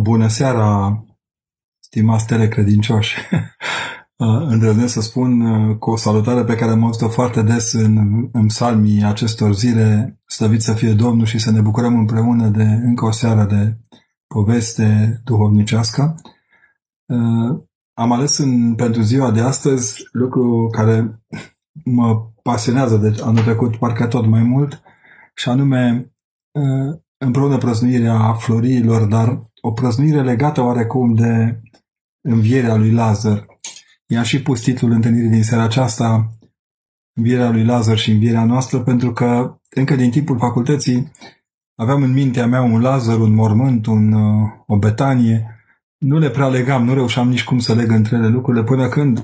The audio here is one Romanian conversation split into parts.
Bună seara, stimați telecredincioși! Îndrăznesc să spun cu o salutare pe care am auzit-o foarte des în, în psalmii acestor zile, slăvit să fie Domnul și să ne bucurăm împreună de încă o seară de poveste duhovnicească. Am ales în, pentru ziua de astăzi lucru care mă pasionează de anul trecut parcă tot mai mult și anume împreună prăznuirea florilor, dar o prăznuire legată oarecum de învierea lui Lazar. I-am și pus titlul întâlnirii din seara aceasta, Învierea lui Lazar și învierea noastră, pentru că încă din timpul facultății aveam în mintea mea un Lazar, un mormânt, un, o betanie. Nu le prea legam, nu reușeam nici cum să leg între ele lucrurile, până când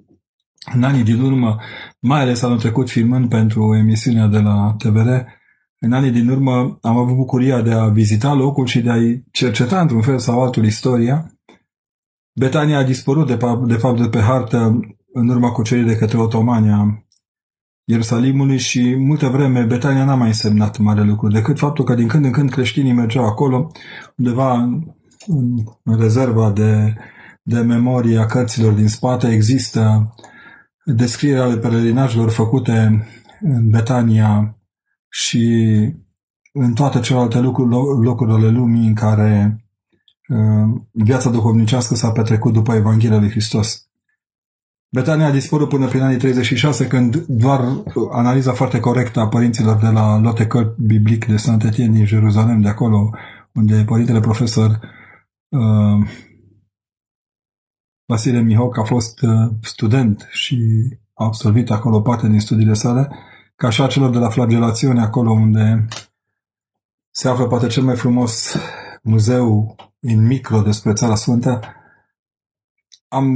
în anii din urmă, mai ales anul trecut filmând pentru emisiunea de la TVR, în anii din urmă am avut bucuria de a vizita locul și de a-i cerceta într-un fel sau altul istoria. Betania a dispărut de, de fapt de pe hartă în urma cuceririi de către otomania Ierusalimului și multă vreme Betania n-a mai însemnat mare lucru, decât faptul că din când în când creștinii mergeau acolo, undeva în, în rezerva de, de memorie a cărților din spate, există descrierea ale pelerinajelor făcute în Betania și în toate celelalte lucruri, locuri ale lumii în care uh, viața duhovnicească s-a petrecut după Evanghelia lui Hristos. Betania a dispărut până prin anii 36, când doar analiza foarte corectă a părinților de la Lotte Călt Biblic de Saint Etienne din Jerusalem, de acolo unde părintele profesor uh, Vasile Mihoc a fost uh, student și a absolvit acolo parte din studiile sale, ca și a celor de la flagelațiune, acolo unde se află poate cel mai frumos muzeu în micro despre Țara Sfântă, am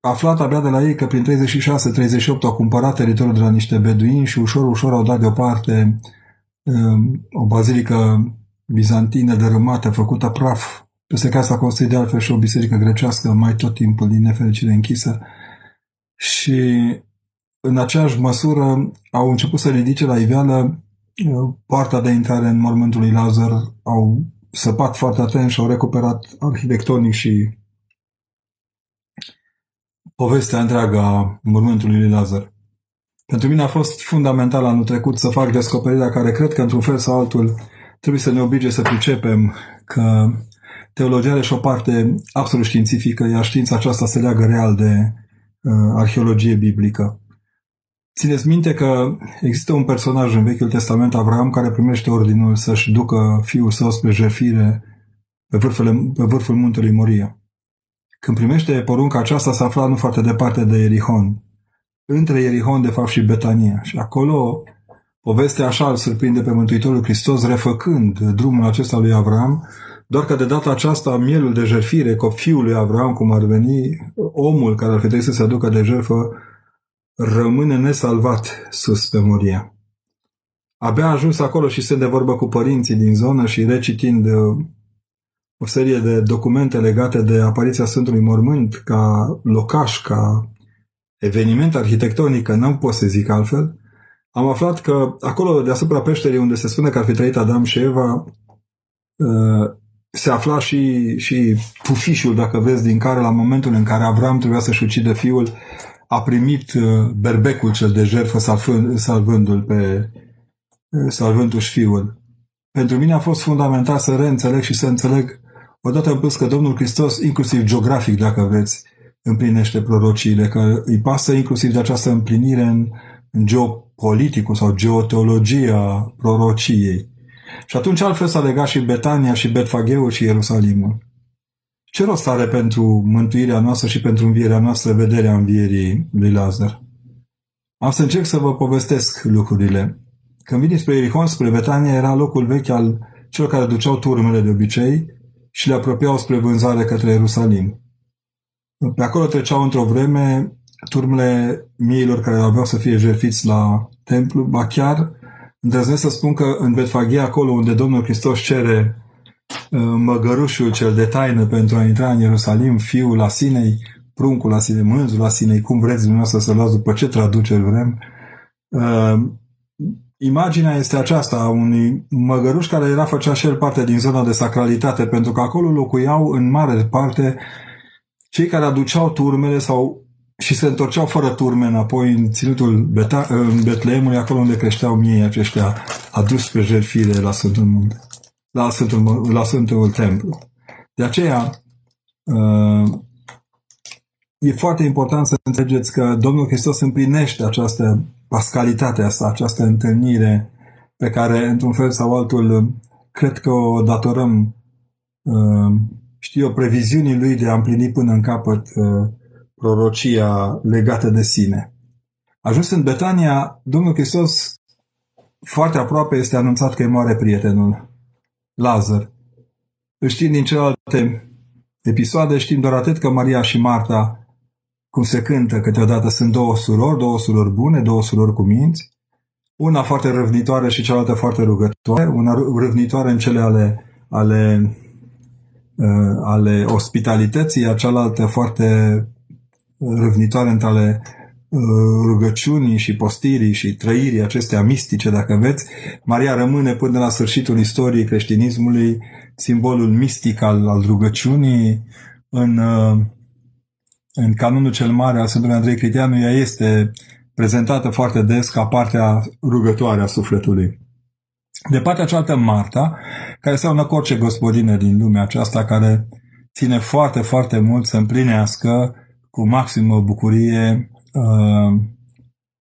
aflat abia de la ei că prin 36-38 au cumpărat teritoriul de la niște beduini și ușor, ușor au dat deoparte um, o bazilică bizantină dărâmată, făcută praf. Peste care s-a construit de altfel și o biserică grecească mai tot timpul din nefericire închisă. Și în aceeași măsură au început să ridice la iveală uh, poarta de intrare în mormântul lui Lazar, au săpat foarte atent și au recuperat arhitectonic și povestea întreagă a mormântului lui Lazar. Pentru mine a fost fundamental anul trecut să fac descoperirea care cred că într-un fel sau altul trebuie să ne oblige să pricepem că teologia are și o parte absolut științifică, iar știința aceasta se leagă real de uh, arheologie biblică. Țineți minte că există un personaj în Vechiul Testament, Avram, care primește ordinul să-și ducă fiul său spre jertfire pe vârful, pe vârful muntelui Moria. Când primește porunca aceasta, se afla nu foarte departe de Erihon. Între Erihon, de fapt, și Betania. Și acolo povestea așa îl surprinde pe Mântuitorul Hristos, refăcând drumul acesta lui Avram, doar că de data aceasta mielul de jertfire, fiul lui Avram, cum ar veni, omul care ar fi trebuit să se aducă de jertfă, rămâne nesalvat sus pe Moria. Abia a ajuns acolo și sunt de vorbă cu părinții din zonă și recitind uh, o serie de documente legate de apariția Sfântului Mormânt ca locaș, ca eveniment arhitectonic, nu pot să zic altfel, am aflat că acolo deasupra peșterii unde se spune că ar fi trăit Adam și Eva, uh, se afla și, și pufișul, dacă vreți, din care la momentul în care Avram trebuia să-și ucidă fiul, a primit uh, berbecul cel de jertfă salvându-l pe uh, salvându-și fiul. Pentru mine a fost fundamental să reînțeleg și să înțeleg odată în plus că Domnul Hristos, inclusiv geografic, dacă vreți, împlinește prorociile, că îi pasă inclusiv de această împlinire în, în geopoliticul sau geoteologia prorociei. Și atunci altfel s-a legat și Betania și Betfageu și Ierusalimul. Ce rost are pentru mântuirea noastră și pentru învierea noastră vederea învierii lui Lazar? Am să încerc să vă povestesc lucrurile. Când vin spre Ierihon, spre Betania, era locul vechi al celor care duceau turmele de obicei și le apropiau spre vânzare către Ierusalim. Pe acolo treceau într-o vreme turmele miilor care aveau să fie jertfiți la templu, ba chiar îndrăznesc să spun că în Betfaghia, acolo unde Domnul Hristos cere uh, măgărușul cel de taină pentru a intra în Ierusalim, fiul Asinei, pruncul Asinei, mânzul Asinei, cum vreți dumneavoastră să luați după ce traduceri vrem, uh, imaginea este aceasta a unui măgăruș care era făcea și el parte din zona de sacralitate, pentru că acolo locuiau în mare parte cei care aduceau turmele sau și se întorceau fără turme înapoi în ținutul Beta, în Betleemului, acolo unde creșteau miei aceștia adus pe jertfire la Sfântul Munte, la Sfântul, la Sfântul Templu. De aceea, uh, e foarte important să înțelegeți că Domnul Hristos împlinește această pascalitate asta, această întâlnire pe care, într-un fel sau altul, cred că o datorăm, uh, știu eu, previziunii lui de a împlini până în capăt uh, prorocia legată de sine. Ajuns în Betania, Domnul Hristos foarte aproape este anunțat că e moare prietenul, Lazar. Știm din celelalte episoade, știm doar atât că Maria și Marta cum se cântă câteodată, sunt două surori, două surori bune, două surori cu minți, una foarte răvnitoare și cealaltă foarte rugătoare, una răvnitoare în cele ale, ale, uh, ale ospitalității, iar cealaltă foarte răvnitoare între ale uh, rugăciunii și postirii și trăirii acestea mistice, dacă veți, Maria rămâne până la sfârșitul istoriei creștinismului simbolul mistic al, al rugăciunii în, uh, în canonul cel mare al Sfântului Andrei Criteanu, ea este prezentată foarte des ca partea rugătoare a sufletului. De partea cealaltă, Marta, care seamănă cu orice gospodină din lumea aceasta, care ține foarte, foarte mult să împlinească cu maximă bucurie uh,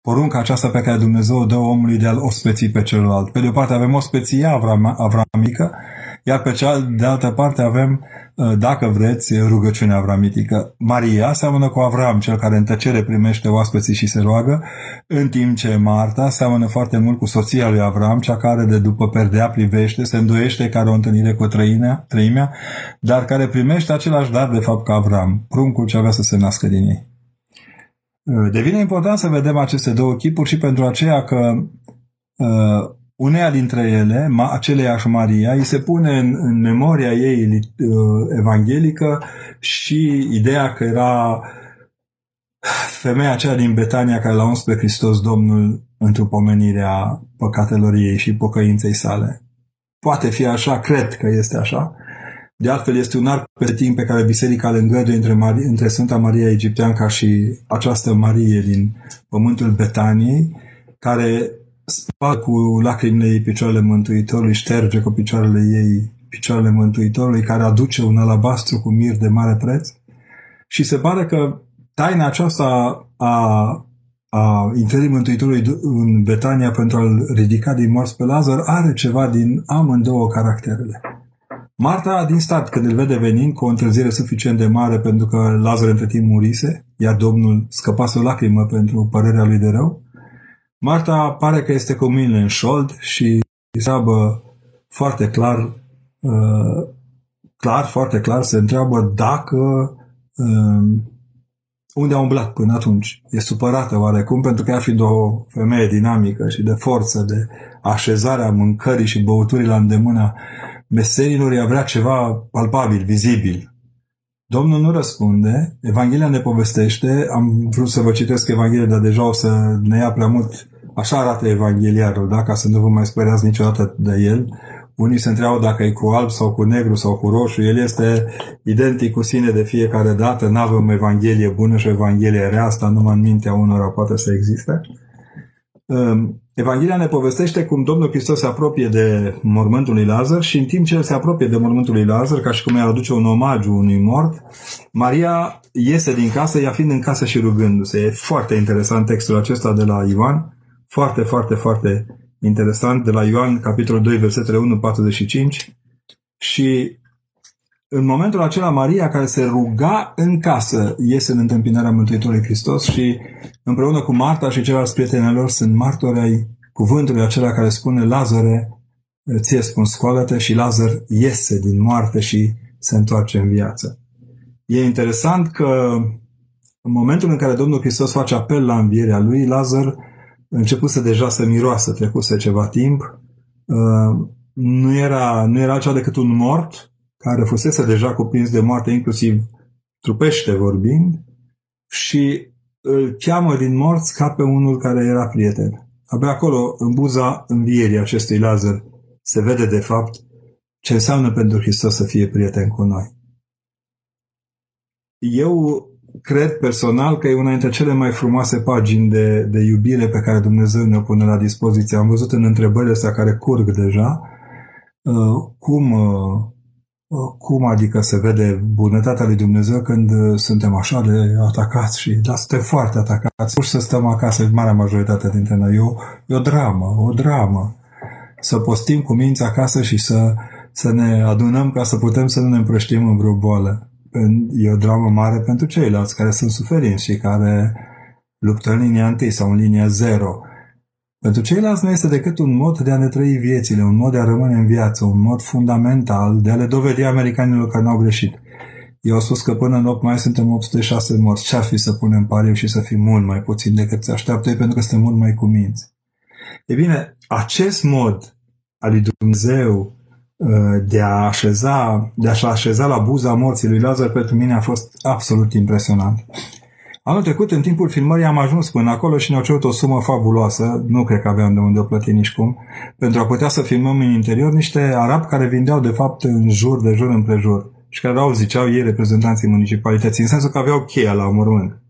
porunca aceasta pe care Dumnezeu o dă omului de a-l ospeți pe celălalt. Pe de o parte avem ospeția avram, avramică, iar pe cea de altă parte avem, uh, dacă vreți, rugăciunea avramitică. Maria seamănă cu Avram, cel care în tăcere primește oaspeții și se roagă, în timp ce Marta seamănă foarte mult cu soția lui Avram, cea care de după perdea privește, se îndoiește că are o întâlnire cu trăinea, trăimea, dar care primește același dar de fapt ca Avram, pruncul ce avea să se nască din ei. Uh, devine important să vedem aceste două chipuri și pentru aceea că uh, Uneia dintre ele, aceleiași Maria, îi se pune în, în memoria ei uh, evanghelică și ideea că era femeia aceea din Betania care l-a uns pe Hristos Domnul într-o pomenire a păcatelor ei și pocăinței sale. Poate fi așa, cred că este așa. De altfel, este un arc pe timp pe care Biserica îl îngăduie între, Maria, între Sfânta Maria Egipteanca și această Marie din pământul Betaniei, care spală cu lacrimile ei picioarele Mântuitorului, șterge cu picioarele ei picioarele Mântuitorului, care aduce un alabastru cu mir de mare preț. Și se pare că taina aceasta a, a intrării Mântuitorului în Betania pentru a-l ridica din morți pe Lazar are ceva din amândouă caracterele. Marta, din start, când îl vede venind cu o întârziere suficient de mare pentru că Lazar între timp murise, iar Domnul scăpase o lacrimă pentru părerea lui de rău, Marta pare că este cu mine în șold și întreabă foarte clar, uh, clar, foarte clar, se întreabă dacă uh, unde a umblat până atunci. E supărată oarecum pentru că ea fiind o femeie dinamică și de forță, de așezarea mâncării și băuturii la îndemâna meserilor, ea vrea ceva palpabil, vizibil. Domnul nu răspunde, Evanghelia ne povestește, am vrut să vă citesc Evanghelia, dar deja o să ne ia prea mult Așa arată evangheliarul, da? ca să nu vă mai speriați niciodată de el. Unii se întreabă dacă e cu alb sau cu negru sau cu roșu. El este identic cu sine de fiecare dată. Nu avem evanghelie bună și evanghelie rea. Asta numai în mintea unora poate să existe. Ehm, Evanghelia ne povestește cum Domnul Hristos se apropie de mormântul lui Lazar și în timp ce el se apropie de mormântul lui Lazar, ca și cum i-ar aduce un omagiu unui mort, Maria iese din casă, ea fiind în casă și rugându-se. E foarte interesant textul acesta de la Ioan. Foarte, foarte, foarte interesant. De la Ioan, capitolul 2, versetele 1-45 și în momentul acela Maria care se ruga în casă iese în întâmpinarea Mântuitorului Hristos și împreună cu Marta și ceilalți prietenilor lor sunt martori ai cuvântului acela care spune Lazare, ție spun scoală și Lazar iese din moarte și se întoarce în viață. E interesant că în momentul în care Domnul Hristos face apel la învierea lui, Lazar începuse deja să miroasă, trecuse ceva timp. Uh, nu era, nu era altceva decât un mort care fusese deja cuprins de moarte, inclusiv trupește vorbind, și îl cheamă din morți ca pe unul care era prieten. Abia acolo, în buza învierii acestui Lazar, se vede de fapt ce înseamnă pentru Hristos să fie prieten cu noi. Eu cred personal că e una dintre cele mai frumoase pagini de, de iubire pe care Dumnezeu ne pune la dispoziție. Am văzut în întrebările astea care curg deja uh, cum, uh, uh, cum adică se vede bunătatea lui Dumnezeu când suntem așa de atacați și da, suntem foarte atacați. Nu să stăm acasă, marea majoritate dintre noi. E o, e o dramă, o dramă. Să postim cu minți acasă și să, să ne adunăm ca să putem să nu ne împrăștim în vreo boală e o dramă mare pentru ceilalți care sunt suferinți și care luptă în linia întâi sau în linia zero. Pentru ceilalți nu este decât un mod de a ne trăi viețile, un mod de a rămâne în viață, un mod fundamental de a le dovedi americanilor că n-au greșit. Eu au spus că până în 8 mai suntem 806 morți. Ce-ar fi să punem pariu și să fim mult mai puțin decât se așteaptă pentru că suntem mult mai cuminți. E bine, acest mod al lui Dumnezeu Uh, de a așeza, de a așeza la buza morții lui Lazar pentru mine a fost absolut impresionant. Anul trecut, în timpul filmării, am ajuns până acolo și ne-au cerut o sumă fabuloasă, nu cred că aveam de unde o plăti nici cum, pentru a putea să filmăm în interior niște arabi care vindeau, de fapt, în jur, de jur împrejur și care au, ziceau ei, reprezentanții municipalității, în sensul că aveau cheia la mormânt.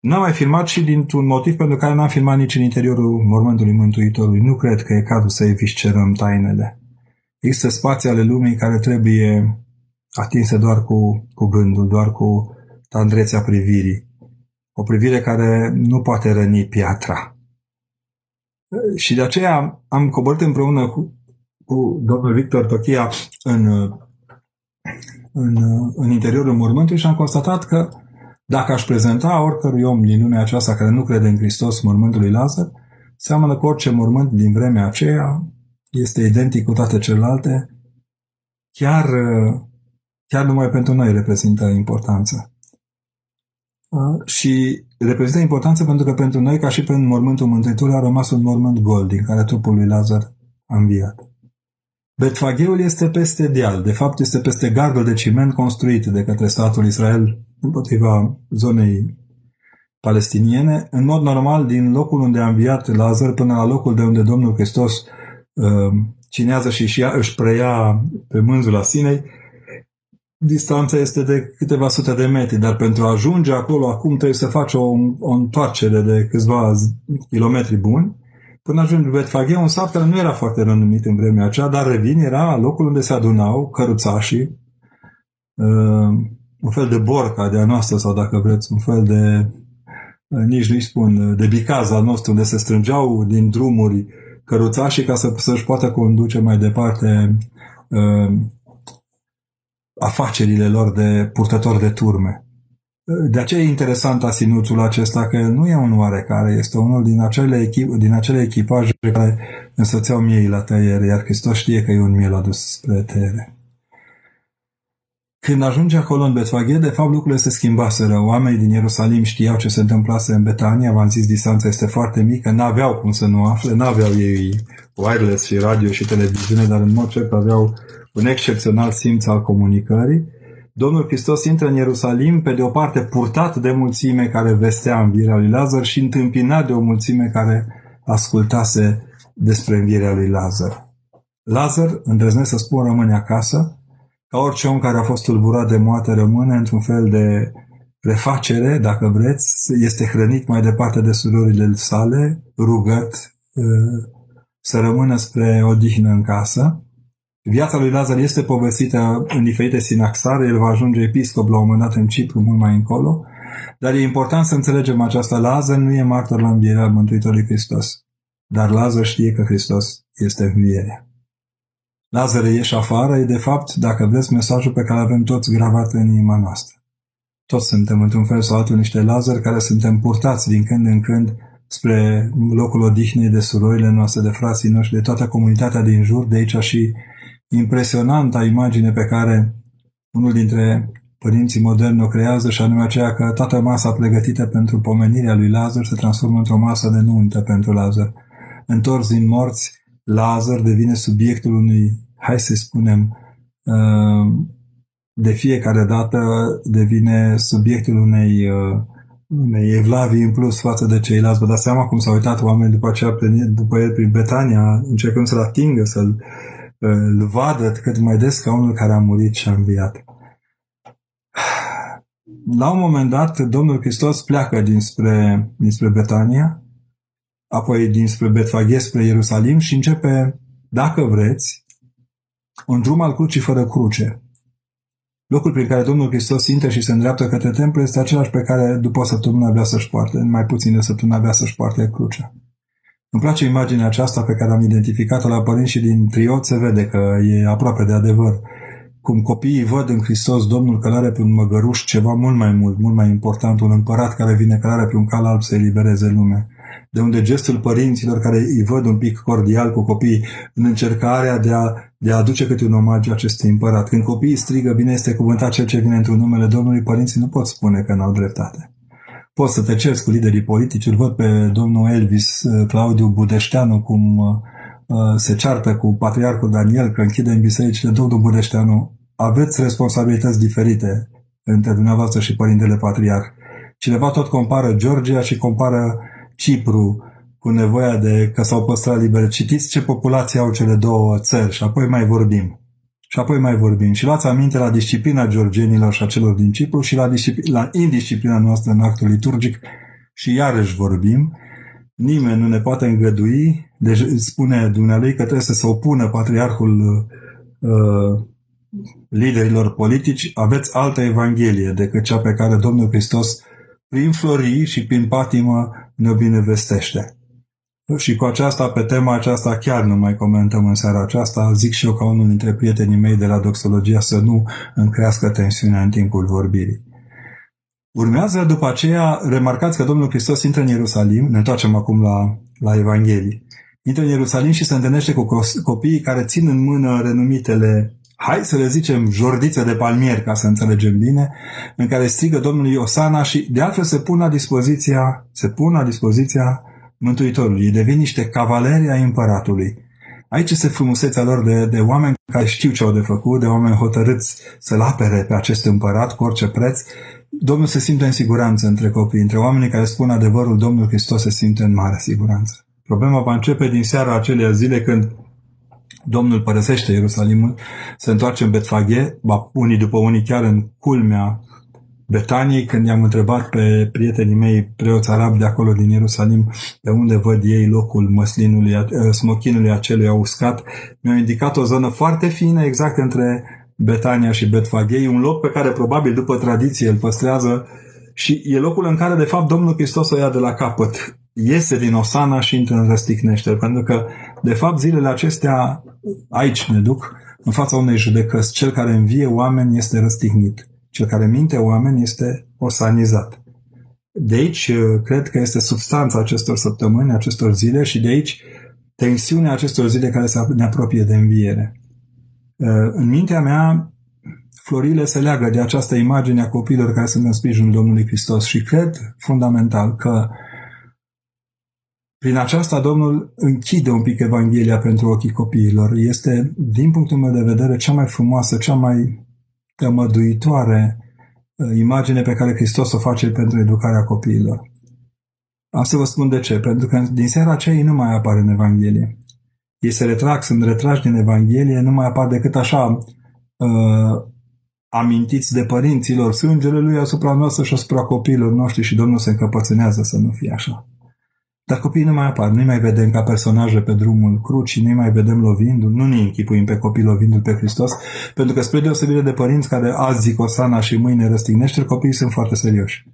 N-am mai filmat și dintr-un motiv pentru care n-am filmat nici în interiorul mormântului Mântuitorului. Nu cred că e cazul să eviscerăm tainele. Există spații ale lumii care trebuie atinse doar cu, cu gândul, doar cu tandrețea privirii. O privire care nu poate răni piatra. Și de aceea am coborât împreună cu, cu domnul Victor Tochia în, în, în interiorul mormântului și am constatat că dacă aș prezenta oricărui om din lumea aceasta care nu crede în Hristos mormântul lui Lazar, seamănă cu orice mormânt din vremea aceea, este identic cu toate celelalte, chiar, chiar numai pentru noi reprezintă importanță. Și reprezintă importanță pentru că pentru noi, ca și pentru mormântul Mântuitorului, a rămas un mormânt gol din care trupul lui Lazar a înviat. Betfagheul este peste deal, de fapt este peste gardul de ciment construit de către statul Israel împotriva zonei palestiniene. În mod normal, din locul unde a înviat Lazar până la locul de unde Domnul Hristos Um, cinează și, și ea își preia pe mânzul Sinei, distanța este de câteva sute de metri, dar pentru a ajunge acolo acum trebuie să faci o, o întoarcere de câțiva kilometri buni. Până ajungi Betfaghe, un sat care nu era foarte renumit în vremea aceea, dar revin, era locul unde se adunau căruțașii, uh, un fel de borca de a noastră sau dacă vreți, un fel de uh, nici nu-i spun, de bicaz al nostru, unde se strângeau din drumuri căruțașii ca să, să-și poată conduce mai departe uh, afacerile lor de purtători de turme. De aceea e interesant asinuțul acesta că nu e un oarecare, este unul din acele, echip, din acele echipaje care însățeau miei la tăiere, iar Hristos știe că e un miel adus spre tăiere. Când ajunge acolo în Betfaghe, de fapt lucrurile se schimbaseră. Oamenii din Ierusalim știau ce se întâmplase în Betania, v-am zis, distanța este foarte mică, n-aveau cum să nu afle, n-aveau ei wireless și radio și televiziune, dar în mod cert aveau un excepțional simț al comunicării. Domnul Hristos intră în Ierusalim, pe de o parte purtat de mulțime care vestea învierea lui Lazar și întâmpinat de o mulțime care ascultase despre învierea lui Lazar. Lazar, îndrăznesc să spun, rămâne acasă, ca orice om care a fost tulburat de moarte rămâne într-un fel de refacere, dacă vreți, este hrănit mai departe de surorile sale, rugat să rămână spre odihnă în casă. Viața lui Lazar este povestită în diferite sinaxare, el va ajunge episcop la un moment dat în Cipru, mult mai încolo, dar e important să înțelegem aceasta. Lazar nu e martor la învierea Mântuitorului Hristos, dar Lazar știe că Hristos este învierea. Lazare ieși afară e de fapt, dacă vreți, mesajul pe care avem toți gravat în inima noastră. Toți suntem într-un fel sau altul niște Lazari care suntem purtați din când în când spre locul odihnei de surorile noastre, de frații noștri, de toată comunitatea din jur, de aici și impresionanta imagine pe care unul dintre părinții moderni o creează și anume aceea că toată masa pregătită pentru pomenirea lui Lazar se transformă într-o masă de nuntă pentru Lazar. Întors din morți, Lazar devine subiectul unui hai să spunem, uh, de fiecare dată devine subiectul unei, uh, unei evlavii în plus față de ceilalți. Vă dați seama cum s-au uitat oamenii după aceea după el prin Betania, încercând să-l atingă, să-l îl vadă cât mai des ca unul care a murit și a înviat. La un moment dat, Domnul Hristos pleacă dinspre, dinspre Betania, apoi dinspre Betfaghe spre Ierusalim și începe, dacă vreți, un drum al crucii fără cruce. Locul prin care Domnul Hristos intră și se îndreaptă către templu este același pe care după o săptămână avea să-și poarte, în mai puțin de săptămână avea să-și poarte crucea. Îmi place imaginea aceasta pe care am identificat-o la părinți și din triot se vede că e aproape de adevăr. Cum copiii văd în Hristos Domnul călare pe un măgăruș ceva mult mai mult, mult mai important, un împărat care vine călare pe un cal alb să elibereze lumea. De unde gestul părinților care îi văd un pic cordial cu copiii în încercarea de a, de a aduce câte un omagiu acestui împărat. Când copiii strigă, bine este cuvântat cel ce vine într-un numele Domnului, părinții nu pot spune că n-au dreptate poți să te ceri cu liderii politici. Îl văd pe domnul Elvis uh, Claudiu Budeșteanu cum uh, uh, se ceartă cu patriarhul Daniel că închide în bisericile. Domnul Budeșteanu, aveți responsabilități diferite între dumneavoastră și părintele patriarh. Cineva tot compară Georgia și compară Cipru cu nevoia de că s-au păstrat libere. Citiți ce populație au cele două țări și apoi mai vorbim. Și apoi mai vorbim. Și luați aminte la disciplina georgenilor și a celor din Cipru și la, la indisciplina noastră în actul liturgic și iarăși vorbim. Nimeni nu ne poate îngădui, deci spune Dumnealui că trebuie să se opună patriarhul uh, liderilor politici, aveți altă evanghelie decât cea pe care Domnul Hristos prin florii și prin patimă ne binevestește. Și cu aceasta, pe tema aceasta, chiar nu mai comentăm în seara aceasta. Zic și eu ca unul dintre prietenii mei de la doxologia să nu încrească tensiunea în timpul vorbirii. Urmează după aceea, remarcați că Domnul Hristos intră în Ierusalim, ne întoarcem acum la, la Evanghelii, intră în Ierusalim și se întâlnește cu copiii care țin în mână renumitele hai să le zicem jordițe de palmier, ca să înțelegem bine, în care strigă Domnului Osana și de altfel se pun la dispoziția, se pun la dispoziția Mântuitorului, devin niște cavaleri ai împăratului. Aici este frumusețea lor de, de oameni care știu ce au de făcut, de oameni hotărâți să-l apere pe acest împărat cu orice preț. Domnul se simte în siguranță între copii, între oamenii care spun adevărul, Domnul Hristos se simte în mare siguranță. Problema va începe din seara acelea zile când Domnul părăsește Ierusalimul, se întoarce în Betfaghe, unii după unii chiar în culmea Betaniei, când i-am întrebat pe prietenii mei preoți arabi de acolo din Ierusalim de unde văd ei locul măslinului, eh, smochinului acelui uscat, mi-au indicat o zonă foarte fină exact între Betania și Betfaghei, un loc pe care probabil după tradiție îl păstrează și e locul în care de fapt Domnul Hristos o ia de la capăt. Iese din Osana și intră în răsticnește, pentru că de fapt zilele acestea aici ne duc în fața unei judecăți. Cel care învie oameni este răstignit. Cel care minte oameni este osanizat. De aici uh, cred că este substanța acestor săptămâni, acestor zile și de aici tensiunea acestor zile care se ne apropie de înviere. Uh, în mintea mea, florile se leagă de această imagine a copiilor care sunt în sprijinul Domnului Hristos și cred fundamental că prin aceasta Domnul închide un pic Evanghelia pentru ochii copiilor. Este, din punctul meu de vedere, cea mai frumoasă, cea mai tămăduitoare uh, imagine pe care Hristos o face pentru educarea copiilor. Am să vă spun de ce. Pentru că din seara aceea ei nu mai apar în Evanghelie. Ei se retrag, sunt retrași din Evanghelie, nu mai apar decât așa uh, amintiți de părinților, sângele lui asupra noastră și asupra copiilor noștri și Domnul se încăpățânează să nu fie așa. Dar copiii nu mai apar, nu mai vedem ca personaje pe drumul crucii, nu mai vedem lovindu nu ne închipuim pe copii lovindu pe Hristos, pentru că spre deosebire de părinți care azi zic Osana și mâine răstignește, copiii sunt foarte serioși.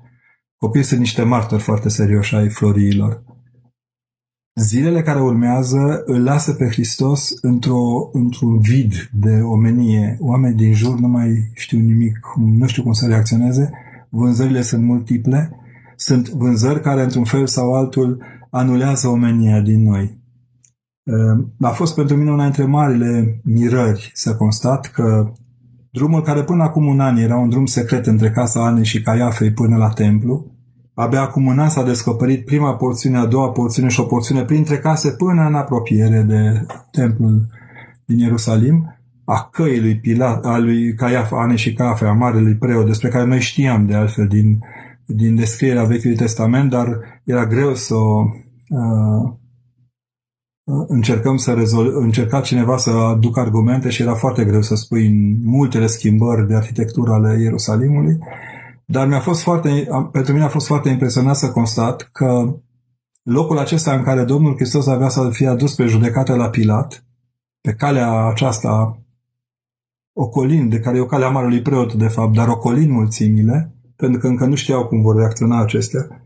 Copiii sunt niște martori foarte serioși ai floriilor. Zilele care urmează îl lasă pe Hristos într-o, într-un vid de omenie. Oamenii din jur nu mai știu nimic, nu știu cum să reacționeze, vânzările sunt multiple, sunt vânzări care într-un fel sau altul anulează omenia din noi. Ehm, a fost pentru mine una dintre marile mirări să constat că drumul care până acum un an era un drum secret între casa Anei și Caiafei până la templu, abia acum un an s-a descoperit prima porțiune, a doua porțiune și o porțiune printre case până în apropiere de templul din Ierusalim, a căii lui Pilat, a lui Caiafa, Ane și Caiafa, a marelui preot, despre care noi știam de altfel din din descrierea Vechiului Testament, dar era greu să o uh, încercăm să rezol- încerca cineva să aducă argumente și era foarte greu să spui în multele schimbări de arhitectură ale Ierusalimului. Dar mi-a fost foarte, pentru mine a fost foarte impresionat să constat că locul acesta în care Domnul Hristos avea să fie adus pe judecată la Pilat, pe calea aceasta ocolind, de care e o calea marului preot, de fapt, dar ocolind mulțimile, pentru că încă nu știau cum vor reacționa acestea,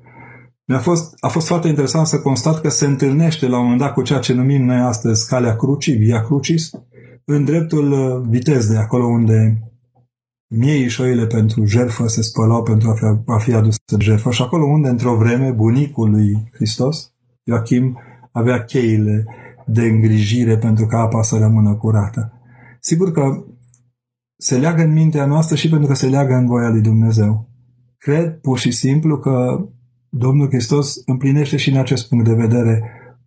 mi-a fost, a fost foarte interesant să constat că se întâlnește la un moment dat cu ceea ce numim noi astăzi calea crucii, via crucis, în dreptul uh, vitez de acolo unde miei și șoile pentru jertfă se spălau pentru a fi, a fi adus de jertfă și acolo unde într-o vreme bunicul lui Hristos, Joachim, avea cheile de îngrijire pentru ca apa să rămână curată. Sigur că se leagă în mintea noastră și pentru că se leagă în voia lui Dumnezeu. Cred pur și simplu că Domnul Hristos împlinește și în acest punct de vedere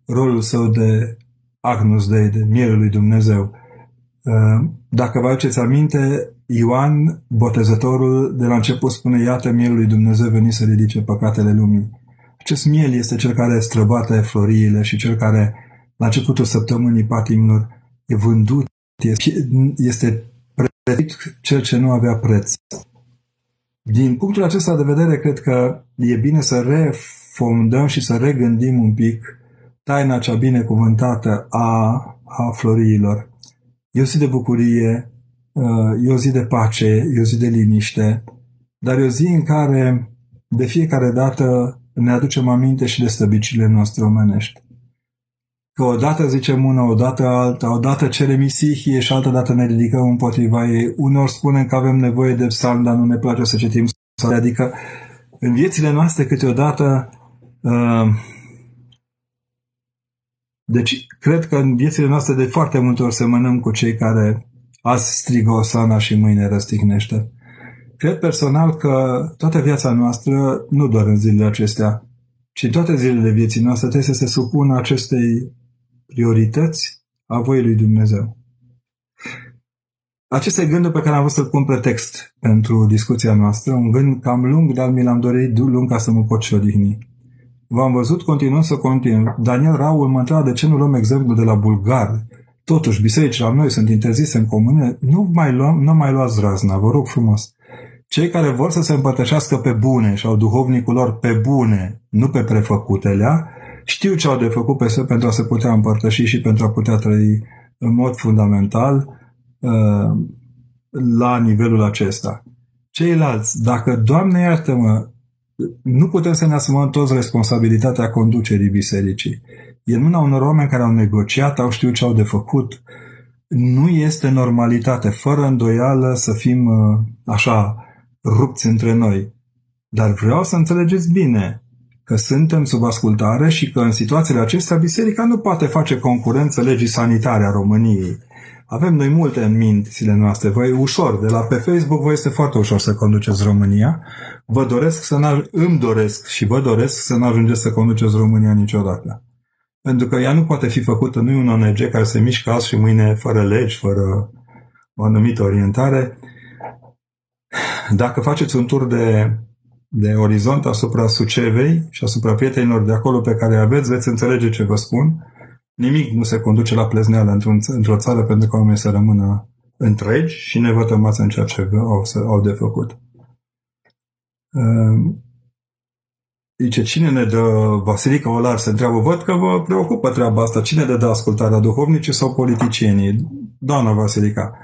rolul său de Agnus Dei, de mielul lui Dumnezeu. Uh, dacă vă aduceți aminte, Ioan, botezătorul, de la început spune, iată mielul lui Dumnezeu venit să ridice păcatele lumii. Acest miel este cel care străbate floriile și cel care, la începutul săptămânii patimilor, e vândut, este prețit cel ce nu avea preț. Din punctul acesta de vedere, cred că e bine să refondăm și să regândim un pic taina cea binecuvântată a, a floriilor. E o zi de bucurie, uh, e o zi de pace, e o zi de liniște, dar e o zi în care de fiecare dată ne aducem aminte și de stăbicile noastre omenești. Că odată zicem una, odată alta, odată cerem isihie și altă dată ne ridicăm împotriva ei. Unor spunem că avem nevoie de psalm, dar nu ne place să citim psalm. Adică în viețile noastre câteodată uh, deci, cred că în viețile noastre de foarte multe ori semănăm cu cei care azi strigă Osana și mâine răstignește. Cred personal că toată viața noastră, nu doar în zilele acestea, ci în toate zilele vieții noastre trebuie să se supună acestei priorități a voii lui Dumnezeu. Acesta e gândul pe care am vrut să-l pun pretext pentru discuția noastră, un gând cam lung, dar mi l-am dorit lung ca să mă pot și odihni. V-am văzut, continuăm să continu. Daniel Raul mă întreabă de ce nu luăm exemplu de la bulgari. Totuși, bisericile la noi sunt interzise în comune. Nu mai, luăm, nu mai luați razna, vă rog frumos. Cei care vor să se împărtășească pe bune și au duhovnicul lor pe bune, nu pe prefăcutele, știu ce au de făcut pe, pentru a se putea împărtăși și pentru a putea trăi în mod fundamental uh, la nivelul acesta. Ceilalți, dacă, Doamne iartă-mă, nu putem să ne asumăm toți responsabilitatea conducerii bisericii. E în mâna unor oameni care au negociat, au știut ce au de făcut. Nu este normalitate, fără îndoială, să fim uh, așa rupți între noi. Dar vreau să înțelegeți bine că suntem sub ascultare și că în situațiile acestea biserica nu poate face concurență legii sanitare a României. Avem noi multe în mințile noastre. Vă e ușor. De la pe Facebook vă este foarte ușor să conduceți România. Vă doresc să n îmi doresc și vă doresc să nu ajungeți să conduceți România niciodată. Pentru că ea nu poate fi făcută, nu e un ONG care se mișcă azi și mâine fără legi, fără o anumită orientare. Dacă faceți un tur de, de orizont asupra Sucevei și asupra prietenilor de acolo pe care aveți, veți înțelege ce vă spun. Nimic nu se conduce la plezneală într-un, într-o țară pentru că oamenii să rămână întregi și nevătămați în ceea ce au, au de făcut. Uh, zice, cine ne dă, Vasilica Olar se întreabă, văd că vă preocupă treaba asta, cine ne dă ascultarea, duhovnicii sau politicienii? Doamna Vasilica,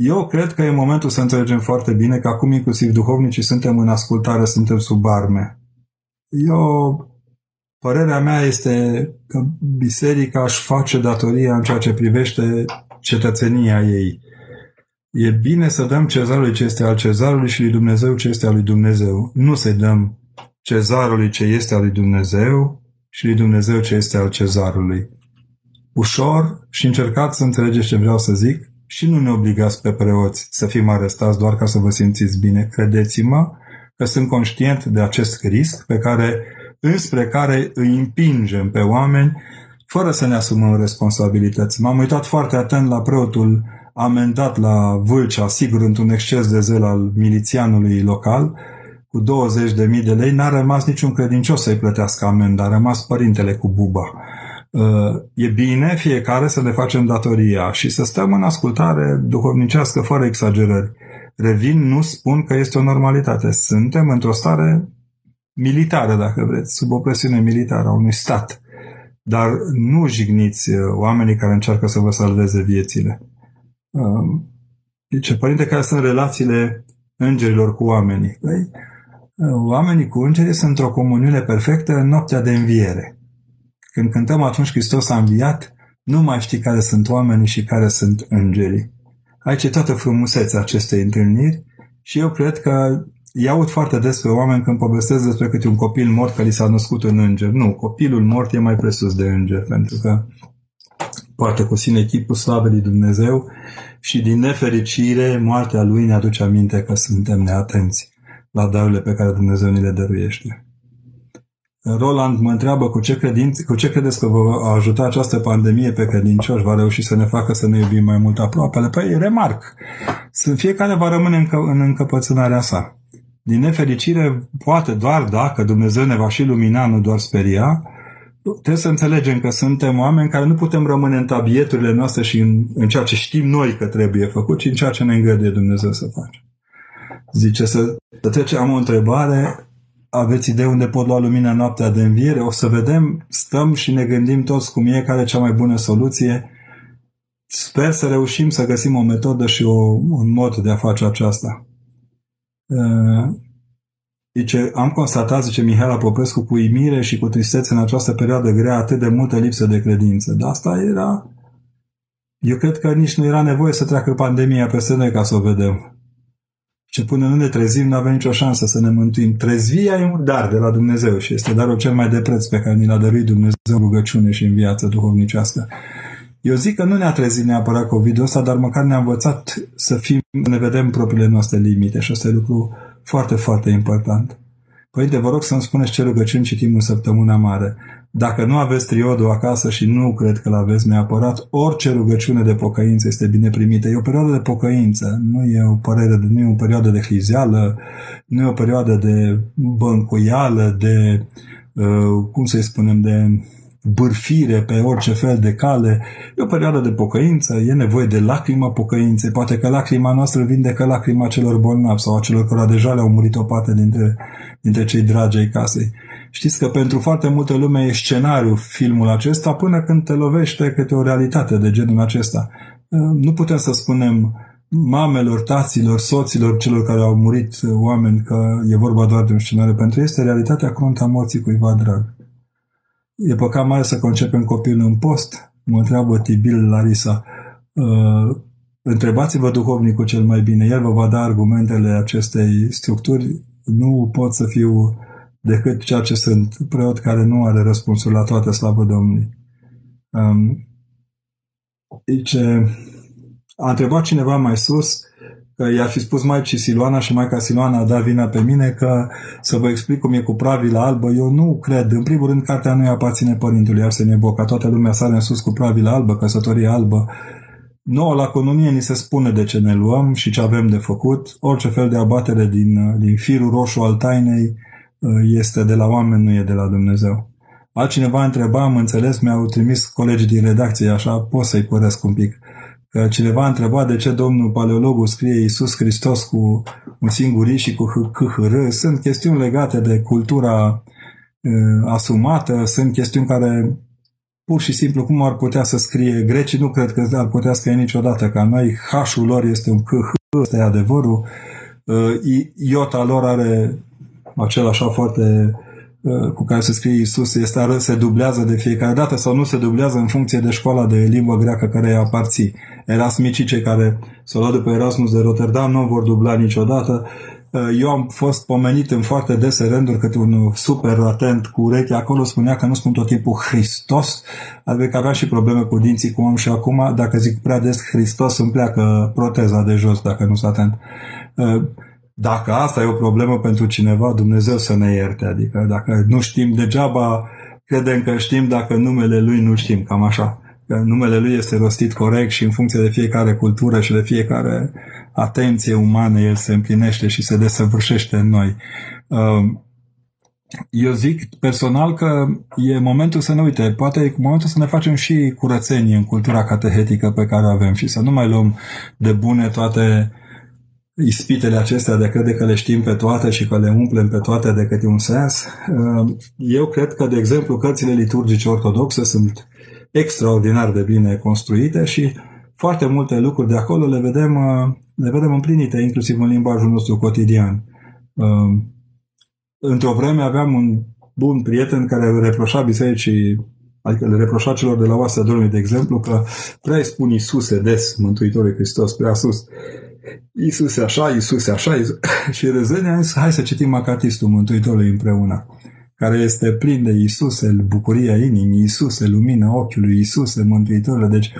eu cred că e momentul să înțelegem foarte bine că acum inclusiv duhovnicii suntem în ascultare, suntem sub arme. Eu, părerea mea este că biserica își face datoria în ceea ce privește cetățenia ei. E bine să dăm cezarului ce este al cezarului și lui Dumnezeu ce este al lui Dumnezeu. Nu să dăm cezarului ce este al lui Dumnezeu și lui Dumnezeu ce este al cezarului. Ușor și încercați să înțelegeți ce vreau să zic și nu ne obligați pe preoți să fim arestați doar ca să vă simțiți bine. Credeți-mă că sunt conștient de acest risc pe care, înspre care îi împingem pe oameni fără să ne asumăm responsabilități. M-am uitat foarte atent la preotul amendat la Vâlcea, sigur într-un exces de zel al milițianului local, cu 20 de mii de lei, n-a rămas niciun credincios să-i plătească amendă, a rămas părintele cu buba. Uh, e bine fiecare să ne facem datoria și să stăm în ascultare duhovnicească fără exagerări. Revin, nu spun că este o normalitate. Suntem într-o stare militară, dacă vreți, sub o presiune militară a unui stat. Dar nu jigniți uh, oamenii care încearcă să vă salveze viețile. Deci, părinte, care sunt relațiile îngerilor cu oamenii? Păi, oamenii cu îngerii sunt într-o comuniune perfectă în noaptea de înviere. Când cântăm atunci Hristos a înviat, nu mai știi care sunt oamenii și care sunt îngerii. Aici e toată frumusețea acestei întâlniri și eu cred că îi aud foarte des pe oameni când povestesc despre câte un copil mort că li s-a născut un înger. Nu, copilul mort e mai presus de înger, pentru că poate cu sine chipul slavei lui Dumnezeu și din nefericire moartea lui ne aduce aminte că suntem neatenți la darurile pe care Dumnezeu ni le dăruiește. Roland mă întreabă cu ce, credinț, cu ce credeți că vă ajuta această pandemie pe credincioși, va reuși să ne facă să ne iubim mai mult aproapele? Păi, remarc, fiecare va rămâne în, în încăpățânarea sa. Din nefericire, poate doar dacă Dumnezeu ne va și lumina, nu doar speria, trebuie să înțelegem că suntem oameni care nu putem rămâne în tabieturile noastre și în, în ceea ce știm noi că trebuie făcut, ci în ceea ce ne îngăduie Dumnezeu să facem. Zice să, să trecem, am o întrebare, aveți idee unde pot lua lumina noaptea de înviere? O să vedem, stăm și ne gândim toți cum e, care e cea mai bună soluție. Sper să reușim să găsim o metodă și o, un mod de a face aceasta. Uh, zice, am constatat, zice Mihaela Popescu, cu imire și cu tristețe în această perioadă grea atât de multă lipsă de credință. Dar asta era... Eu cred că nici nu era nevoie să treacă pandemia peste noi ca să o vedem. Și până nu ne trezim, nu avem nicio șansă să ne mântuim. Trezvia e un dar de la Dumnezeu și este darul cel mai de preț pe care ni l-a dăruit Dumnezeu în rugăciune și în viață duhovnicească. Eu zic că nu ne-a trezit neapărat COVID-ul ăsta, dar măcar ne-a învățat să fim, să ne vedem propriile noastre limite și asta e lucru foarte, foarte important. Părinte, vă rog să-mi spuneți ce rugăciuni citim în săptămâna mare. Dacă nu aveți triodul acasă și nu cred că l-aveți neapărat, orice rugăciune de pocăință este bine primită. E o perioadă de pocăință, nu e o, părere, nu e o perioadă de hrizeală, nu e o perioadă de băncuială, de, uh, cum să-i spunem, de bârfire pe orice fel de cale. E o perioadă de pocăință, e nevoie de lacrima pocăinței. Poate că lacrima noastră vindecă lacrima celor bolnavi sau a celor care deja le-au murit o parte dintre, dintre cei dragi ai casei. Știți că pentru foarte multă lume e scenariu filmul acesta până când te lovește câte o realitate de genul acesta. Nu putem să spunem mamelor, taților, soților, celor care au murit oameni că e vorba doar de un scenariu. Pentru ei este realitatea crunta morții cuiva drag. E păcat mare să concepem copilul în post? Mă întreabă Tibil Larisa. Uh, întrebați-vă duhovnicul cel mai bine. El vă va da argumentele acestei structuri. Nu pot să fiu decât ceea ce sunt preot care nu are răspunsul la toate slavă Domnului. Um, deci, a întrebat cineva mai sus că i-a fi spus Maicii Siloana și Maica Siloana a dat vina pe mine că să vă explic cum e cu pravila albă. Eu nu cred. În primul rând, cartea nu aparține părintelui Arsenie Boca. Toată lumea sare în sus cu pravila albă, căsătorie albă. Nouă la economie ni se spune de ce ne luăm și ce avem de făcut. Orice fel de abatere din, din firul roșu al tainei uh, este de la oameni, nu e de la Dumnezeu. Altcineva întreba, am înțeles, mi-au trimis colegii din redacție, așa pot să-i părăsc un pic că cineva a întrebat de ce domnul paleologul scrie Iisus Hristos cu un singur și cu HHR. Sunt chestiuni legate de cultura uh, asumată, sunt chestiuni care pur și simplu cum ar putea să scrie grecii, nu cred că ar putea scrie niciodată ca noi, H-ul lor este un KH, ăsta e adevărul, uh, iota lor are același foarte Uh, cu care se scrie Isus este, se dublează de fiecare dată sau nu se dublează în funcție de școala de limbă greacă care îi aparții. Erasmicii, cei care s-au luat după Erasmus de Rotterdam, nu vor dubla niciodată. Uh, eu am fost pomenit în foarte dese rânduri câte un super atent cu ureche. Acolo spunea că nu spun tot timpul Hristos, adică avea și probleme cu dinții cum am și acum. Dacă zic prea des Hristos, îmi pleacă proteza de jos dacă nu sunt atent. Uh, dacă asta e o problemă pentru cineva, Dumnezeu să ne ierte. Adică dacă nu știm degeaba, credem că știm dacă numele Lui nu știm, cam așa. Că numele Lui este rostit corect și în funcție de fiecare cultură și de fiecare atenție umană el se împlinește și se desăvârșește în noi. Uh, eu zic personal că e momentul să ne uite, poate e momentul să ne facem și curățenie în cultura catehetică pe care o avem și să nu mai luăm de bune toate ispitele acestea de a crede că le știm pe toate și că le umplem pe toate de câte un sens. Uh, eu cred că, de exemplu, cărțile liturgice ortodoxe sunt extraordinar de bine construite și foarte multe lucruri de acolo le vedem, uh, le vedem împlinite, inclusiv în limbajul nostru cotidian. Uh, într-o vreme aveam un bun prieten care reproșa bisericii adică le reproșa celor de la oastea Domnului, de exemplu, că prea îi spun Iisuse des, Mântuitorul Hristos, prea sus. Iisuse așa, Iisuse așa, Iisuse... și râzând a zis, hai să citim Macatistul Mântuitorului împreună, care este plin de Iisuse, bucuria inimii, Iisuse, lumina ochiului, Iisuse, Mântuitorul. Deci,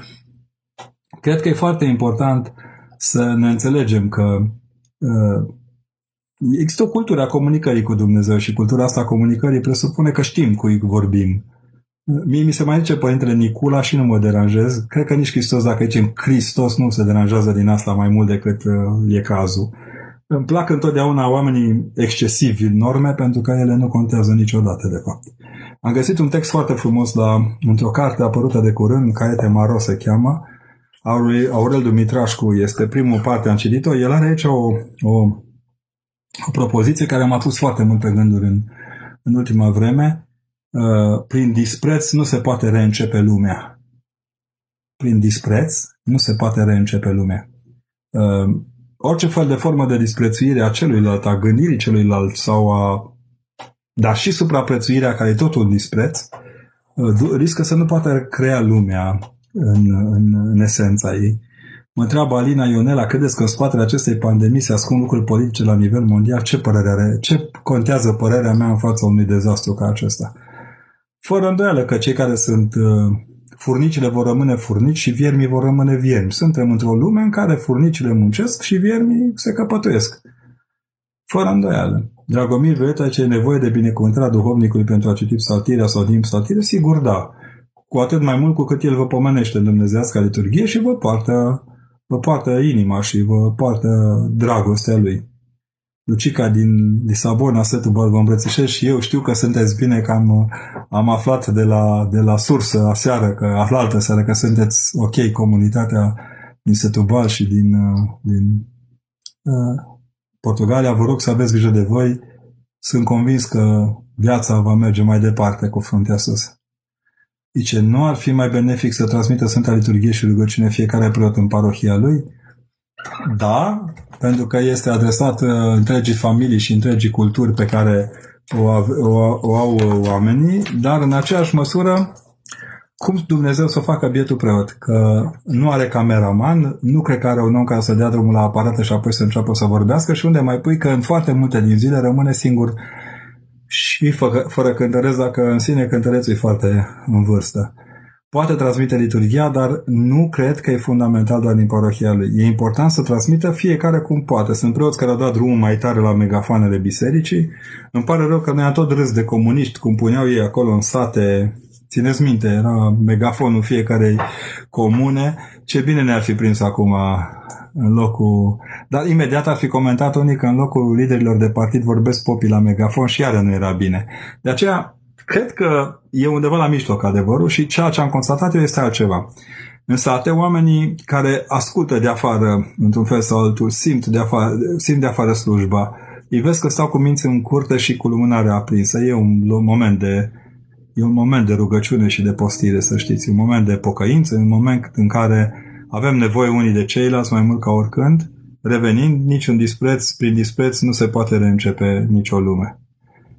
cred că e foarte important să ne înțelegem că uh, există o cultură a comunicării cu Dumnezeu și cultura asta a comunicării presupune că știm cui vorbim. Mie mi se mai zice Părintele Nicula și nu mă deranjez. Cred că nici Hristos, dacă zicem Hristos, nu se deranjează din asta mai mult decât uh, e cazul. Îmi plac întotdeauna oamenii excesivi în norme pentru că ele nu contează niciodată, de fapt. Am găsit un text foarte frumos la, într-o carte apărută de curând, Caiete Maro se cheamă, Aurel Dumitrașcu este primul parte, am citit-o, el are aici o, o, o propoziție care m-a pus foarte multe gânduri în, în ultima vreme, Uh, prin dispreț nu se poate reîncepe lumea. Prin dispreț nu se poate reîncepe lumea. Uh, orice fel de formă de disprețuire a celuilalt, a gândirii celuilalt sau a dar și supraprețuirea care e tot un dispreț, uh, riscă să nu poată crea lumea în, în, în esența ei. Mă întreabă Alina Ionela, credeți că în spatele acestei pandemii se ascund lucruri politice la nivel mondial? Ce părere are? Ce contează părerea mea în fața unui dezastru ca acesta? Fără îndoială că cei care sunt uh, furnicile vor rămâne furnici și viermii vor rămâne viermi. Suntem într-o lume în care furnicile muncesc și viermii se căpătuiesc. Fără îndoială. Dragomir Veleta, ce e nevoie de binecuvântarea duhovnicului pentru a citi psaltirea sau din psaltire? Sigur da. Cu atât mai mult cu cât el vă pomenește în Dumnezească liturghie și vă poartă, vă poartă inima și vă poartă dragostea lui. Lucica din Lisabona, Setubal, vă îmbrățișez și eu știu că sunteți bine că am, am aflat de la, de la sursă aseară, că aflaltă seară că sunteți ok comunitatea din Setubal și din, din uh, Portugalia. Vă rog să aveți grijă de voi. Sunt convins că viața va merge mai departe cu fruntea sus. Zice, nu ar fi mai benefic să transmită Sfânta Liturghie și rugăciune fiecare preot în parohia lui? Da, pentru că este adresat uh, întregii familii și întregii culturi pe care o, o, o au oamenii, dar în aceeași măsură cum Dumnezeu să facă bietul preot? Că nu are cameraman, nu cred că are un om care să dea drumul la aparate și apoi să înceapă să vorbească și unde mai pui că în foarte multe din zile rămâne singur și fără, fără cântăreț, dacă în sine cântărețul e foarte în vârstă. Poate transmite liturgia, dar nu cred că e fundamental doar din parohia lui. E important să transmită fiecare cum poate. Sunt preoți care au dat drumul mai tare la megafoanele bisericii. Îmi pare rău că ne-a tot râs de comuniști, cum puneau ei acolo în sate Țineți minte, era megafonul fiecarei comune. Ce bine ne-ar fi prins acum în locul... Dar imediat ar fi comentat unii că în locul liderilor de partid vorbesc popii la megafon și iară nu era bine. De aceea Cred că e undeva la mijloc adevărul și ceea ce am constatat eu este altceva. În sate, oamenii care ascultă de afară, într-un fel sau altul, simt de afară, simt de afară slujba, îi vezi că stau cu minți în curte și cu lumânarea aprinsă. E un moment de, e un moment de rugăciune și de postire, să știți. un moment de pocăință, un moment în care avem nevoie unii de ceilalți mai mult ca oricând. Revenind, niciun dispreț, prin dispreț nu se poate reîncepe nicio lume.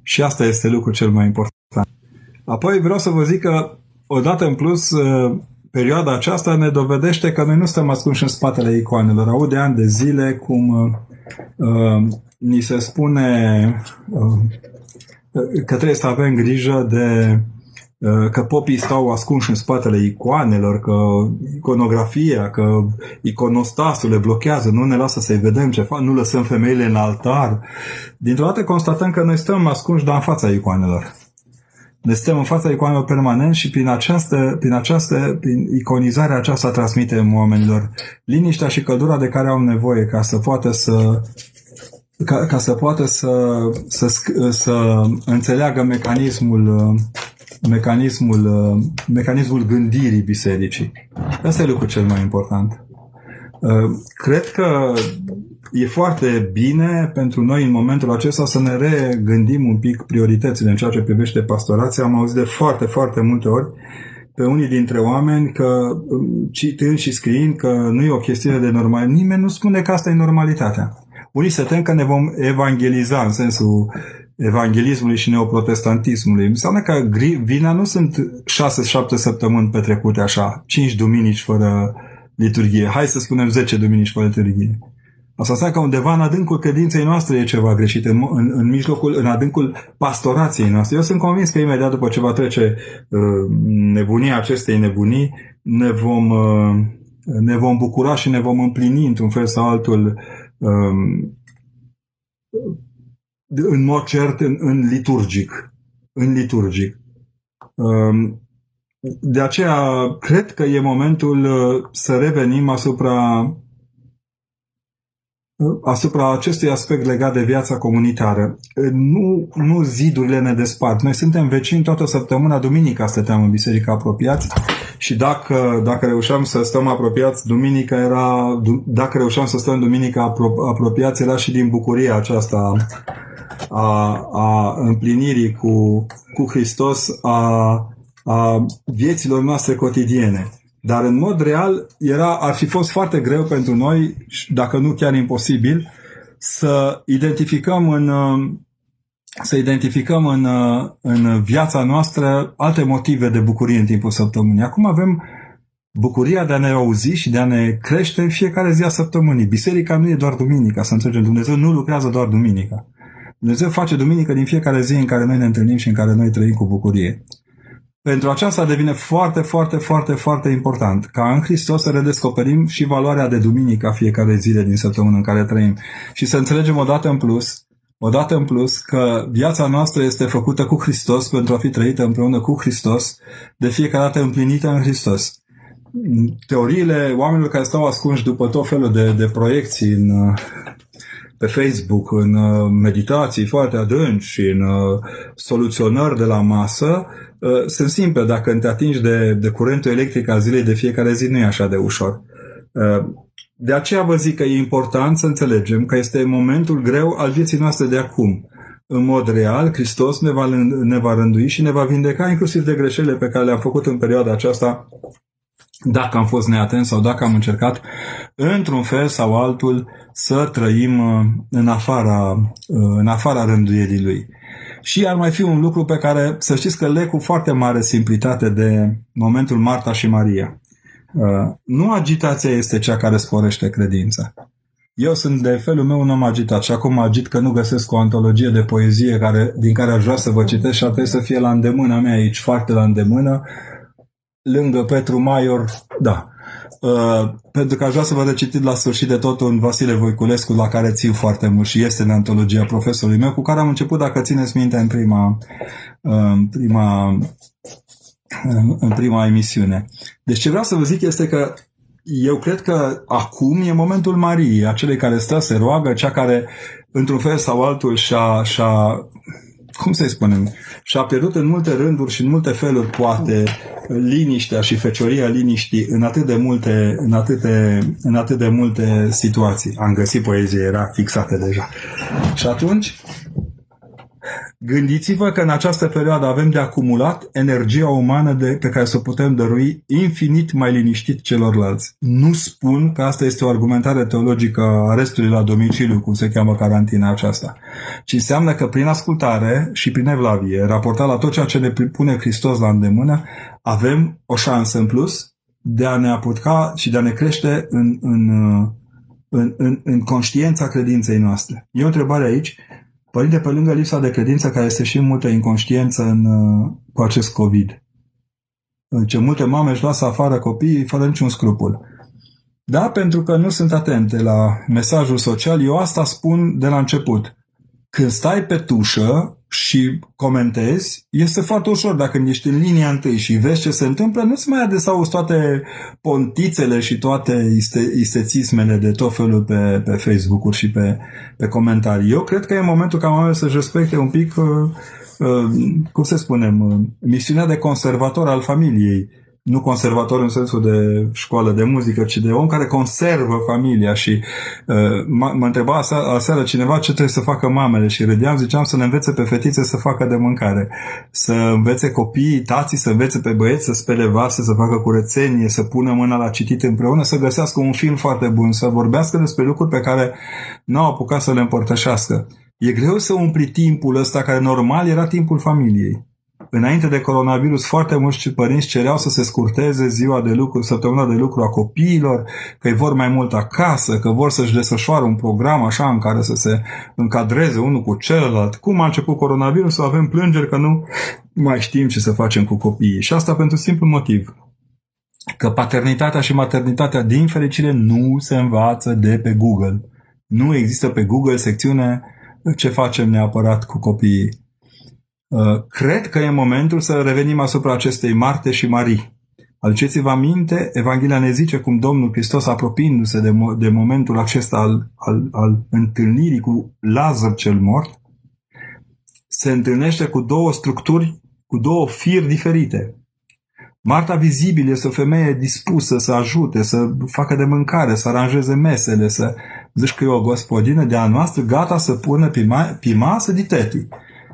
Și asta este lucrul cel mai important. Apoi vreau să vă zic că, odată în plus, uh, perioada aceasta ne dovedește că noi nu stăm ascunși în spatele icoanelor. Au de ani de zile cum uh, uh, ni se spune uh, că trebuie să avem grijă de uh, că popii stau ascunși în spatele icoanelor, că iconografia, că iconostasul le blochează, nu ne lasă să-i vedem ce fac, nu lăsăm femeile în altar. Dintr-o dată constatăm că noi stăm ascunși, dar în fața icoanelor. Ne stăm în fața icoanelor permanent și prin această, prin această prin iconizarea aceasta transmitem oamenilor liniștea și căldura de care au nevoie ca să poată să ca, ca să poată să, să, să înțeleagă mecanismul mecanismul, mecanismul gândirii bisericii. Asta e lucrul cel mai important. Cred că e foarte bine pentru noi în momentul acesta să ne regândim un pic prioritățile în ceea ce privește pastorația. Am auzit de foarte, foarte multe ori pe unii dintre oameni că citând și scriind că nu e o chestiune de normal. Nimeni nu spune că asta e normalitatea. Unii se tem că ne vom evangeliza în sensul evanghelismului și neoprotestantismului. Înseamnă că vina nu sunt 6-7 săptămâni petrecute așa, 5 duminici fără liturghie. Hai să spunem 10 duminici fără liturghie. Asta înseamnă că undeva în adâncul credinței noastre e ceva greșit, în, în, în mijlocul, în adâncul pastorației noastre. Eu sunt convins că imediat după ce va trece uh, nebunia acestei nebunii, ne vom, uh, ne vom bucura și ne vom împlini într-un fel sau altul uh, în mod cert în, în liturgic. În liturgic. Uh, de aceea, cred că e momentul uh, să revenim asupra asupra acestui aspect legat de viața comunitară. Nu, nu zidurile ne despart. Noi suntem vecini toată săptămâna, duminica stăteam în biserică apropiați și dacă, dacă reușeam să stăm apropiați, duminica era, dacă reușeam să stăm duminica apropiați, era și din bucuria aceasta a, a împlinirii cu, cu Hristos a, a vieților noastre cotidiene. Dar în mod real era, ar fi fost foarte greu pentru noi, dacă nu chiar imposibil, să identificăm în, să identificăm în, în viața noastră alte motive de bucurie în timpul săptămânii. Acum avem bucuria de a ne auzi și de a ne crește în fiecare zi a săptămânii. Biserica nu e doar duminica, să înțelegem. Dumnezeu nu lucrează doar duminica. Dumnezeu face duminică din fiecare zi în care noi ne întâlnim și în care noi trăim cu bucurie. Pentru aceasta devine foarte, foarte, foarte, foarte important ca în Hristos să redescoperim și valoarea de duminică a fiecare zile din săptămână în care trăim și să înțelegem odată în plus, odată în plus că viața noastră este făcută cu Hristos pentru a fi trăită împreună cu Hristos, de fiecare dată împlinită în Hristos. Teoriile oamenilor care stau ascunși după tot felul de, de proiecții în, pe Facebook, în uh, meditații foarte adânci și în uh, soluționări de la masă, Uh, sunt simple. Dacă te atingi de, de curentul electric al zilei de fiecare zi, nu e așa de ușor. Uh, de aceea vă zic că e important să înțelegem că este momentul greu al vieții noastre de acum. În mod real, Hristos ne va, ne va rândui și ne va vindeca inclusiv de greșelile pe care le-am făcut în perioada aceasta dacă am fost neatent sau dacă am încercat într-un fel sau altul să trăim uh, în afara, în afara rânduierii Lui. Și ar mai fi un lucru pe care să știți că le cu foarte mare simplitate de momentul Marta și Maria. Uh, nu agitația este cea care sporește credința. Eu sunt de felul meu un om agitat și acum agit că nu găsesc o antologie de poezie care, din care aș vrea să vă citesc și ar trebui să fie la îndemâna mea aici, foarte la îndemână, lângă Petru Maior, da, Uh, pentru că aș vrea să vă recitit la sfârșit de tot un Vasile Voiculescu la care țin foarte mult și este în antologia profesorului meu, cu care am început, dacă țineți minte, în prima, uh, în prima, uh, în prima emisiune. Deci ce vreau să vă zic este că eu cred că acum e momentul Mariei, acelei care stă, se roagă, cea care, într-un fel sau altul, și-a, și-a cum să-i spunem, și-a pierdut în multe rânduri și în multe feluri, poate, liniștea și fecioria liniștii în atât de multe, în atât de, în atât de multe situații. Am găsit poezie, era fixată deja. Și atunci, Gândiți-vă că în această perioadă avem de acumulat energia umană de, pe care să o putem dărui infinit mai liniștit celorlalți. Nu spun că asta este o argumentare teologică a restului la domiciliu, cum se cheamă carantina aceasta, ci înseamnă că prin ascultare și prin evlavie, raportat la tot ceea ce ne pune Hristos la îndemână, avem o șansă în plus de a ne apuca și de a ne crește în, în, în, în, în conștiența credinței noastre. E o întrebare aici Părinte, pe lângă lipsa de credință, care este și multă inconștiență în, uh, cu acest COVID. Ce multe mame își lasă afară copiii fără niciun scrupul. Da, pentru că nu sunt atente la mesajul social, eu asta spun de la început. Când stai pe tușă, și comentezi, este foarte ușor. Dacă ești în linia întâi și vezi ce se întâmplă, nu-ți mai adesauzi toate pontițele și toate iste, istețismele de tot felul pe, pe Facebook-uri și pe, pe comentarii. Eu cred că e momentul ca oamenii să-și respecte un pic, uh, uh, cum să spunem, uh, misiunea de conservator al familiei nu conservator în sensul de școală de muzică, ci de om care conservă familia și uh, mă întreba aseară, aseară cineva ce trebuie să facă mamele și râdeam, ziceam să le învețe pe fetițe să facă de mâncare, să învețe copiii, tații, să învețe pe băieți să spele vase, să facă curățenie, să pună mâna la citit împreună, să găsească un film foarte bun, să vorbească despre lucruri pe care nu au apucat să le împărtășească. E greu să umpli timpul ăsta care normal era timpul familiei înainte de coronavirus, foarte mulți părinți cereau să se scurteze ziua de lucru, săptămâna de lucru a copiilor, că îi vor mai mult acasă, că vor să-și desfășoare un program așa în care să se încadreze unul cu celălalt. Cum a început coronavirusul, avem plângeri că nu mai știm ce să facem cu copiii. Și asta pentru simplu motiv că paternitatea și maternitatea, din fericire, nu se învață de pe Google. Nu există pe Google secțiune ce facem neapărat cu copiii. Uh, cred că e momentul să revenim asupra acestei Marte și Marii. Aduceți-vă aminte, Evanghelia ne zice cum Domnul Hristos, apropiindu-se de, mo- de momentul acesta al, al, al întâlnirii cu Lazar cel mort, se întâlnește cu două structuri, cu două firi diferite. Marta vizibil este o femeie dispusă să ajute, să facă de mâncare, să aranjeze mesele, să zici că e o gospodină de a noastră gata să pună pe, ma- pe masă de tetii.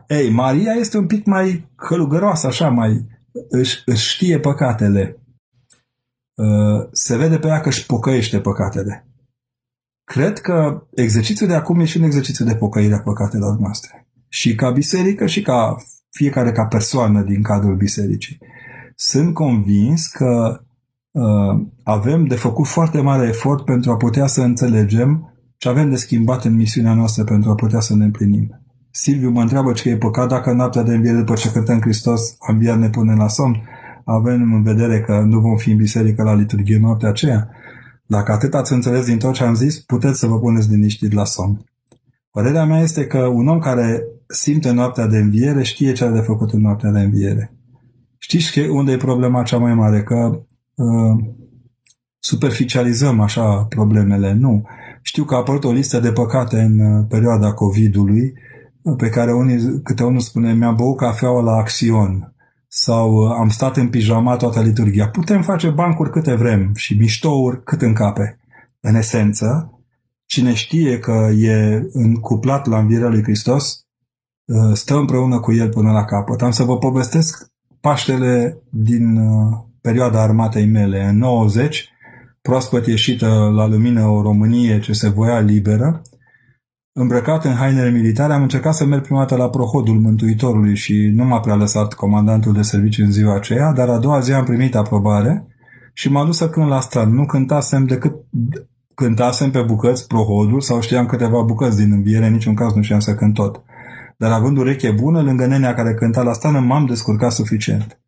Ei, Maria este un pic mai călugăroasă, așa, mai își, își știe păcatele. Uh, se vede pe ea că își pocăiește păcatele. Cred că exercițiul de acum e și un exercițiu de pocăire a păcatelor noastre. Și ca biserică și ca fiecare ca persoană din cadrul bisericii. Sunt convins că uh, avem de făcut foarte mare efort pentru a putea să înțelegem ce avem de schimbat în misiunea noastră pentru a putea să ne împlinim. Silviu mă întreabă ce e păcat dacă noaptea de înviere după ce cântăm Hristos a înviat ne pune la somn. Avem în vedere că nu vom fi în biserică la liturghie noaptea aceea. Dacă atât ați înțeles din tot ce am zis, puteți să vă puneți liniștit la somn. Părerea mea este că un om care simte noaptea de înviere știe ce are de făcut în noaptea de înviere. Știți unde e problema cea mai mare? Că uh, superficializăm așa problemele. Nu. Știu că a apărut o listă de păcate în uh, perioada COVID-ului pe care unii, câte unul spune, mi-am băut cafeaua la Axion sau uh, am stat în pijama toată liturgia. Putem face bancuri câte vrem și miștouri cât în cape. În esență, cine știe că e încuplat la învierea lui Hristos, uh, stă împreună cu el până la capăt. Am să vă povestesc Paștele din uh, perioada armatei mele. În 90, proaspăt ieșită la lumină o Românie ce se voia liberă, Îmbrăcat în hainele militare, am încercat să merg prima dată la prohodul Mântuitorului și nu m-a prea lăsat comandantul de serviciu în ziua aceea, dar a doua zi am primit aprobare și m-a dus să cânt la stran. Nu cântasem decât cântasem pe bucăți prohodul sau știam câteva bucăți din înviere, în niciun caz nu știam să cânt tot. Dar având ureche bună, lângă nenea care cânta la stană, m-am descurcat suficient.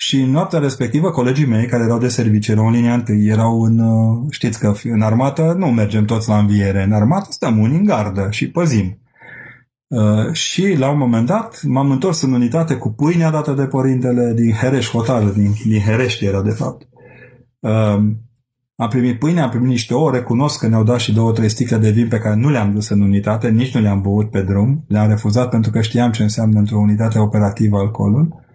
Și în noaptea respectivă, colegii mei care erau de serviciu, erau în linia întâi, erau în, uh, știți că în armată nu mergem toți la înviere, în armată stăm unii în gardă și păzim. Uh, și la un moment dat m-am întors în unitate cu pâinea dată de părintele din Hereș Hotară, din, din Herești era de fapt. Uh, am primit pâine, am primit niște ouă, recunosc că ne-au dat și două, trei sticle de vin pe care nu le-am dus în unitate, nici nu le-am băut pe drum, le-am refuzat pentru că știam ce înseamnă într-o unitate operativă alcoolul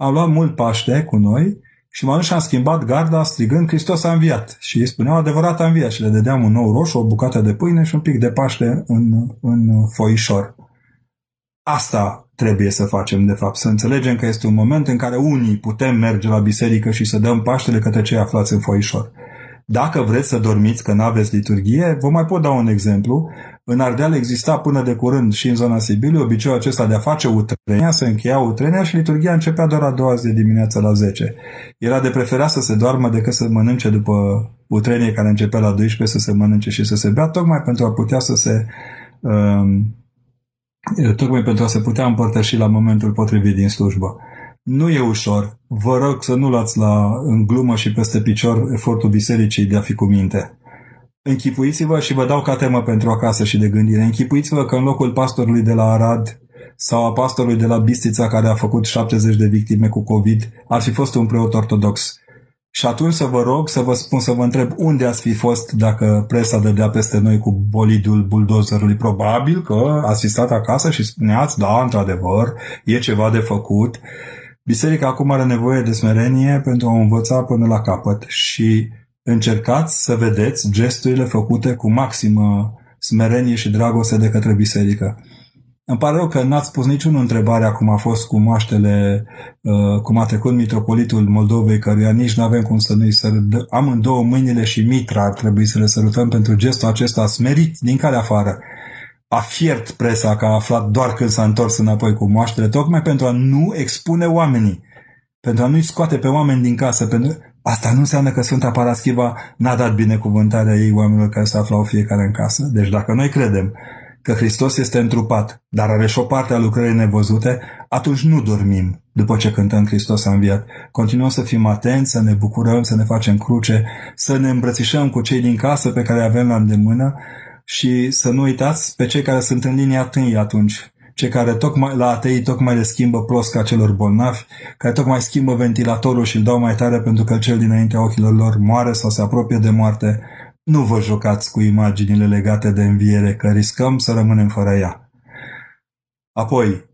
am luat mult Paște cu noi și m-am dus și am schimbat garda strigând Hristos a înviat. Și ei spuneau adevărat a înviat și le dădeam un nou roșu, o bucată de pâine și un pic de Paște în, în foișor. Asta trebuie să facem, de fapt, să înțelegem că este un moment în care unii putem merge la biserică și să dăm Paștele către cei aflați în foișor. Dacă vreți să dormiți că nu aveți liturghie, vă mai pot da un exemplu. În Ardeal exista până de curând și în zona Sibiului obiceiul acesta de a face utrenia, să încheia utrenia și liturghia începea doar a doua zi de dimineață la 10. Era de preferat să se doarmă decât să mănânce după utrenie care începea la 12, să se mănânce și să se bea, tocmai pentru a putea să se um, tocmai pentru a se putea împărtăși la momentul potrivit din slujbă. Nu e ușor. Vă rog să nu luați la, în glumă și peste picior efortul bisericii de a fi cu minte. Închipuiți-vă și vă dau ca temă pentru acasă și de gândire. Închipuiți-vă că în locul pastorului de la Arad sau a pastorului de la Bistița care a făcut 70 de victime cu COVID ar fi fost un preot ortodox. Și atunci să vă rog să vă spun, să vă întreb unde ați fi fost dacă presa dădea peste noi cu bolidul buldozerului. Probabil că ați fi stat acasă și spuneați, da, într-adevăr, e ceva de făcut. Biserica acum are nevoie de smerenie pentru a învăța până la capăt și încercați să vedeți gesturile făcute cu maximă smerenie și dragoste de către biserică. Îmi pare rău că n-ați pus niciun întrebare cum a fost cu moaștele, uh, cum a trecut mitropolitul Moldovei, căruia nici nu avem cum să nu-i sărut. Am în două mâinile și mitra ar trebui să le sărutăm pentru gestul acesta smerit din care afară. A fiert presa că a aflat doar când s-a întors înapoi cu moaștele, tocmai pentru a nu expune oamenii, pentru a nu-i scoate pe oameni din casă. Pentru... Asta nu înseamnă că Sfânta Paraschiva n-a dat binecuvântarea ei oamenilor care se aflau fiecare în casă. Deci dacă noi credem că Hristos este întrupat, dar are și o parte a lucrării nevăzute, atunci nu dormim după ce cântăm Hristos a înviat. Continuăm să fim atenți, să ne bucurăm, să ne facem cruce, să ne îmbrățișăm cu cei din casă pe care avem la îndemână și să nu uitați pe cei care sunt în linia tâi atunci, cei care tocmai, la atei tocmai le schimbă plosca celor bolnavi, care tocmai schimbă ventilatorul și îl dau mai tare pentru că cel dinaintea ochilor lor moare sau se apropie de moarte, nu vă jucați cu imaginile legate de înviere, că riscăm să rămânem fără ea. Apoi,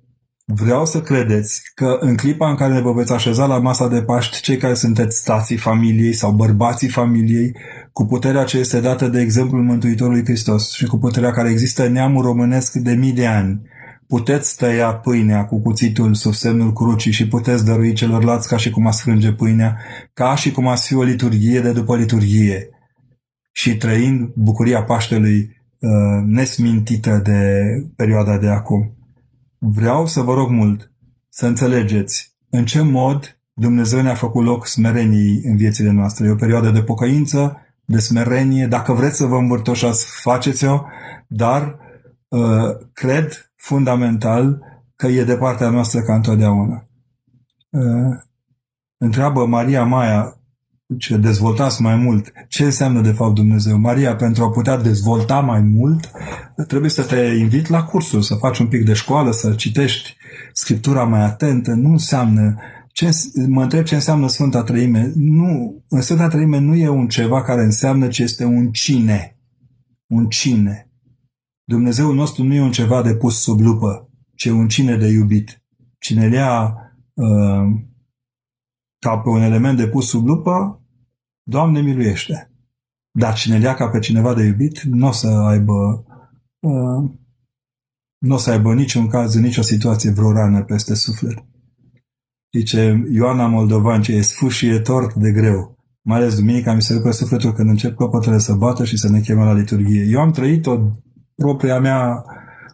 vreau să credeți că în clipa în care vă veți așeza la masa de Paști, cei care sunteți stații familiei sau bărbații familiei, cu puterea ce este dată de exemplul Mântuitorului Hristos și cu puterea care există în neamul românesc de mii de ani, puteți tăia pâinea cu cuțitul sub semnul crucii și puteți dărui celorlalți ca și cum a sfrânge pâinea, ca și cum a fi o liturghie de după liturghie și trăind bucuria Paștelui uh, nesmintită de perioada de acum. Vreau să vă rog mult să înțelegeți în ce mod Dumnezeu ne-a făcut loc smereniei în viețile noastre. E o perioadă de pocăință, de smerenie. Dacă vreți să vă învârtoșați, faceți-o, dar uh, cred fundamental că e de partea noastră ca întotdeauna. Uh, întreabă Maria Maia, ce dezvoltați mai mult. Ce înseamnă de fapt Dumnezeu? Maria, pentru a putea dezvolta mai mult, trebuie să te invit la cursul, să faci un pic de școală, să citești Scriptura mai atentă. Nu înseamnă ce, mă întreb ce înseamnă Sfânta Trăime. Nu, în Sfânta Trăime nu e un ceva care înseamnă ce este un cine. Un cine. Dumnezeul nostru nu e un ceva de pus sub lupă, ci un cine de iubit. Cine ia uh, ca pe un element de pus sub lupă, Doamne miluiește. Dar cine le ca pe cineva de iubit, nu o să aibă uh, nu o să aibă niciun caz, în nicio situație vreo rană peste suflet. Zice Ioana Moldovan, ce e sfâșietor de greu. Mai ales duminica mi se rupe sufletul când încep clopotele să bată și să ne cheme la liturghie. Eu am trăit o propria mea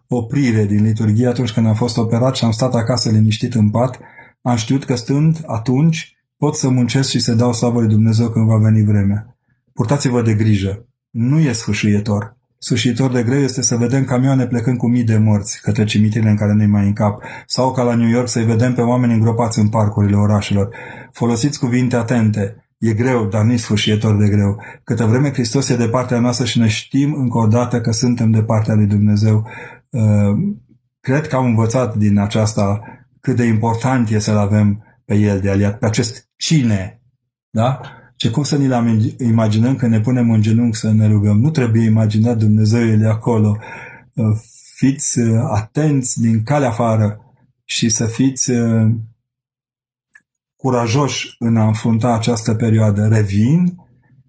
oprire din liturghie atunci când am fost operat și am stat acasă liniștit în pat. Am știut că stând atunci Pot să muncesc și să dau slavă lui Dumnezeu când va veni vremea. Purtați-vă de grijă. Nu e sfâșietor. Sfâșitor de greu este să vedem camioane plecând cu mii de morți către cimitirele în care nu-i mai în cap, sau ca la New York să-i vedem pe oameni îngropați în parcurile orașelor. Folosiți cuvinte atente. E greu, dar nu-i sfârșietor de greu. Câtă vreme Hristos e de partea noastră și ne știm încă o dată că suntem de partea lui Dumnezeu, uh, cred că am învățat din aceasta cât de important e să-L avem pe El de aliat, pe acest cine. Da? Ce cum să ni-l imaginăm că ne punem în genunchi să ne rugăm? Nu trebuie imaginat Dumnezeu de acolo. Uh, fiți uh, atenți din calea afară și să fiți uh, curajoși în a înfrunta această perioadă. Revin,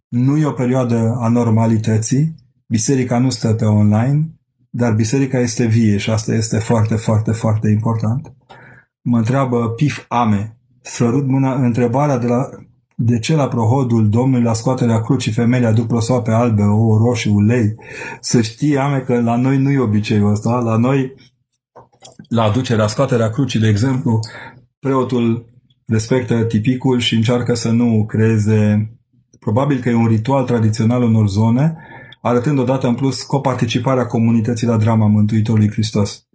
nu e o perioadă a normalității, biserica nu stă pe online, dar biserica este vie și asta este foarte, foarte, foarte important. Mă întreabă Pif Ame, sărut mâna întrebarea de, la, de ce la prohodul Domnului la scoaterea crucii femeile aduc prosoape albe, o roșii, ulei. Să știi, ame, că la noi nu e obiceiul ăsta. La noi, la aducerea, scoaterea crucii, de exemplu, preotul respectă tipicul și încearcă să nu creeze Probabil că e un ritual tradițional în zone, arătând odată în plus coparticiparea comunității la drama Mântuitorului Hristos.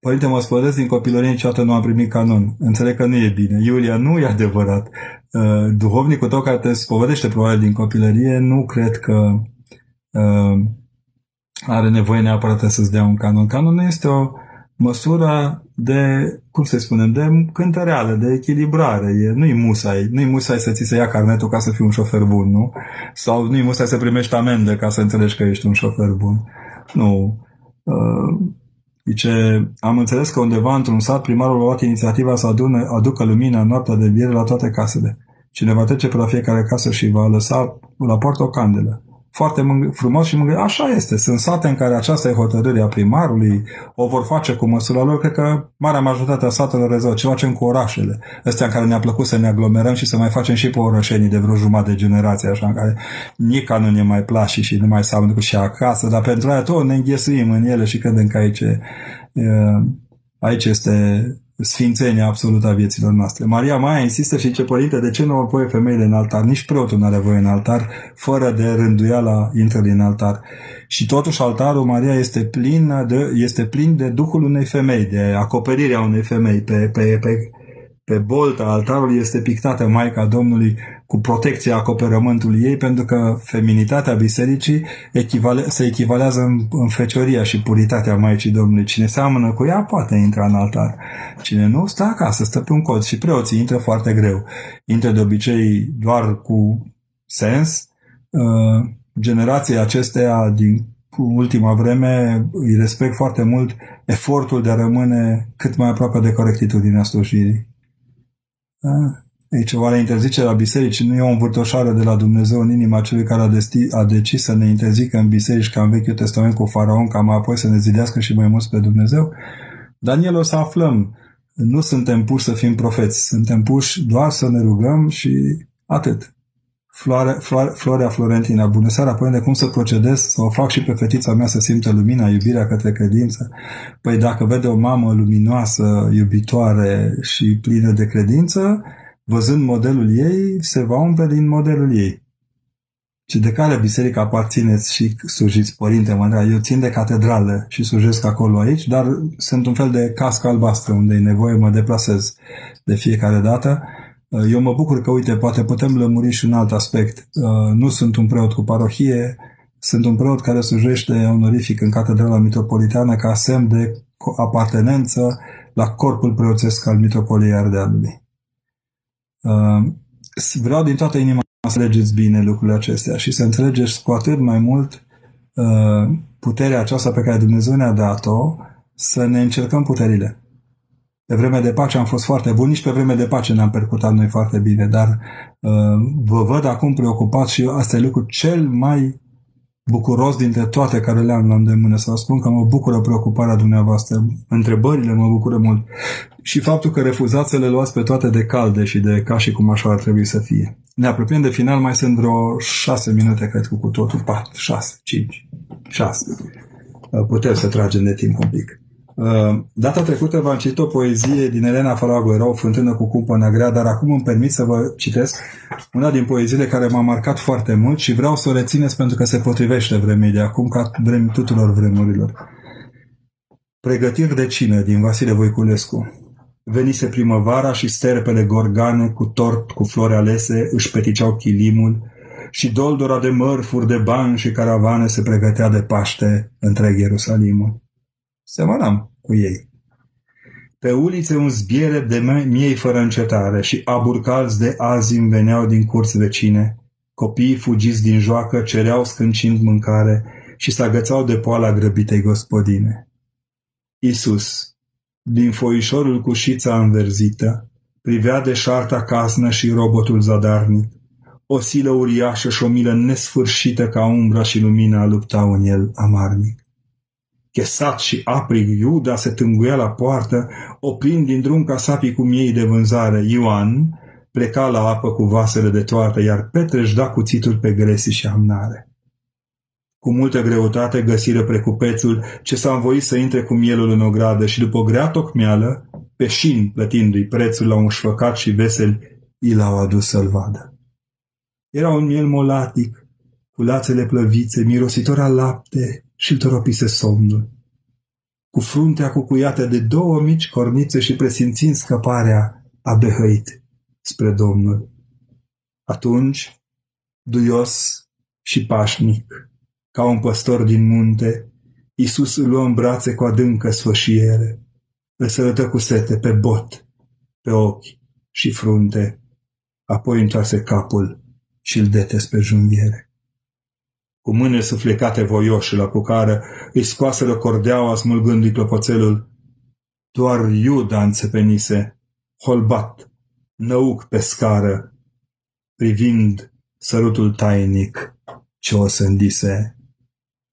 Părinte, mă spădesc din copilărie, niciodată nu am primit canon. Înțeleg că nu e bine. Iulia, nu e adevărat. Uh, duhovnicul tău care te spovedește probabil din copilărie, nu cred că uh, are nevoie neapărat să-ți dea un canon. Canonul este o măsură de, cum să spunem, de cântăreală, de echilibrare. E, nu-i musai, nu-i musai să ți se ia carnetul ca să fii un șofer bun, nu? Sau nu-i musai să primești amendă ca să înțelegi că ești un șofer bun. Nu. Uh, Zice, am înțeles că undeva într-un sat primarul a luat inițiativa să adune, aducă lumină în noaptea de viere la toate casele. Cine va trece pe la fiecare casă și va lăsa la poartă o candelă foarte mâng- frumos și mângâie. Așa este. Sunt sate în care aceasta e hotărârea primarului, o vor face cu măsura lor. Cred că marea majoritate a satelor rezolvă. Ce facem cu orașele? Astea în care ne-a plăcut să ne aglomerăm și să mai facem și pe orășenii de vreo jumătate de generație, așa, în care nica nu ne mai place și nu mai seamănă cu și acasă, dar pentru aia tot ne înghesuim în ele și credem că aici, aici este sfințenia absolută a vieților noastre. Maria Maia insistă și ce părinte, de ce nu au voie femeile în altar? Nici preotul nu are voie în altar, fără de rânduiala intră în altar. Și totuși altarul Maria este plin de, este plin de Duhul unei femei, de acoperirea unei femei pe, pe, pe, pe bolta altarului este pictată Maica Domnului cu protecția acoperământului ei, pentru că feminitatea bisericii echivale, se echivalează în, în fecioria și puritatea Maicii Domnului. Cine seamănă cu ea poate intra în altar. Cine nu, stă acasă, stă pe un cod și preoții intră foarte greu. Intră de obicei doar cu sens. Uh, generația acesteia din ultima vreme îi respect foarte mult efortul de a rămâne cât mai aproape de corectitudinea slujirii. Da? Deci oare interzicerea bisericii nu e o învârtoșare de la Dumnezeu în inima celui care a, desti, a decis să ne interzică în biserici ca în Vechiul Testament cu faraon, ca mai apoi să ne zidească și mai mult pe Dumnezeu? Daniel o să aflăm. Nu suntem puși să fim profeți, suntem puși doar să ne rugăm și atât. Floare, floare, Florea Florentina, bună seara, părinte, cum să procedez, să o fac și pe fetița mea să simtă lumina, iubirea către credință? Păi dacă vede o mamă luminoasă, iubitoare și plină de credință, văzând modelul ei, se va umple din modelul ei. Și de care biserică aparțineți și slujiți, Părinte Mădrea? Eu țin de catedrală și slujesc acolo aici, dar sunt un fel de cască albastră unde e nevoie, mă deplasez de fiecare dată. Eu mă bucur că, uite, poate putem lămuri și un alt aspect. Nu sunt un preot cu parohie, sunt un preot care slujește onorific în Catedrala Mitropolitană ca semn de apartenență la corpul preoțesc al Mitropoliei Ardealului. Uh, vreau din toată inima să înțelegeți bine lucrurile acestea și să înțelegeți cu atât mai mult uh, puterea aceasta pe care Dumnezeu ne-a dat-o, să ne încercăm puterile. Pe vreme de pace am fost foarte buni, nici pe vreme de pace ne-am percutat noi foarte bine, dar uh, vă văd acum preocupat și asta e lucrul cel mai bucuros dintre toate care le-am la îndemână. Să vă spun că mă bucură preocuparea dumneavoastră. Întrebările mă bucură mult. Și faptul că refuzați să le luați pe toate de calde și de ca și cum așa ar trebui să fie. Ne apropiem de final, mai sunt vreo șase minute, cred că cu totul, patru, șase, cinci, șase. Putem să tragem de timp un pic. Uh, data trecută v-am citit o poezie din Elena Farago, era o fântână cu cumpă grea, dar acum îmi permit să vă citesc una din poeziile care m-a marcat foarte mult și vreau să o rețineți pentru că se potrivește vremii de acum ca vremi tuturor vremurilor. Pregătiri de cină din Vasile Voiculescu. Venise primăvara și sterpele gorgane cu tort, cu flori alese, își peticeau chilimul și doldora de mărfuri, de bani și caravane se pregătea de Paște întreg Ierusalimul semănam cu ei. Pe ulițe un zbiere de miei fără încetare și aburcalți de azi îmi veneau din curți vecine. Copiii fugiți din joacă cereau scâncind mâncare și se agățau de poala grăbitei gospodine. Isus, din foișorul cu șița înverzită, privea de șarta casnă și robotul zadarnic. O silă uriașă și o milă nesfârșită ca umbra și lumina luptau în el amarnic. Chesat și aprig, Iuda se tânguia la poartă, oprind din drum ca sapii cu miei de vânzare. Ioan pleca la apă cu vasele de toată, iar Petreș își da cuțitul pe gresi și amnare. Cu multă greutate găsiră precupețul ce s-a învoit să intre cu mielul în ogradă și după o grea tocmeală, peșin plătindu-i prețul la un șfăcat și vesel, i l-au adus să-l vadă. Era un miel molatic, cu lațele plăvițe, mirositor a lapte, și toropise somnul. Cu fruntea cucuiată de două mici cornițe și presimțind scăparea, a behăit spre Domnul. Atunci, duios și pașnic, ca un păstor din munte, Iisus îl luă în brațe cu adâncă sfășiere, îl sărătă cu sete pe bot, pe ochi și frunte, apoi întoarse capul și îl detes pe junghiere. Cu mâine suflecate voioși la pucară, îi scoaseră cordeaua smulgându-i clopoțelul. Doar Iuda înțepenise, holbat, năuc pe scară, privind sărutul tainic ce o sândise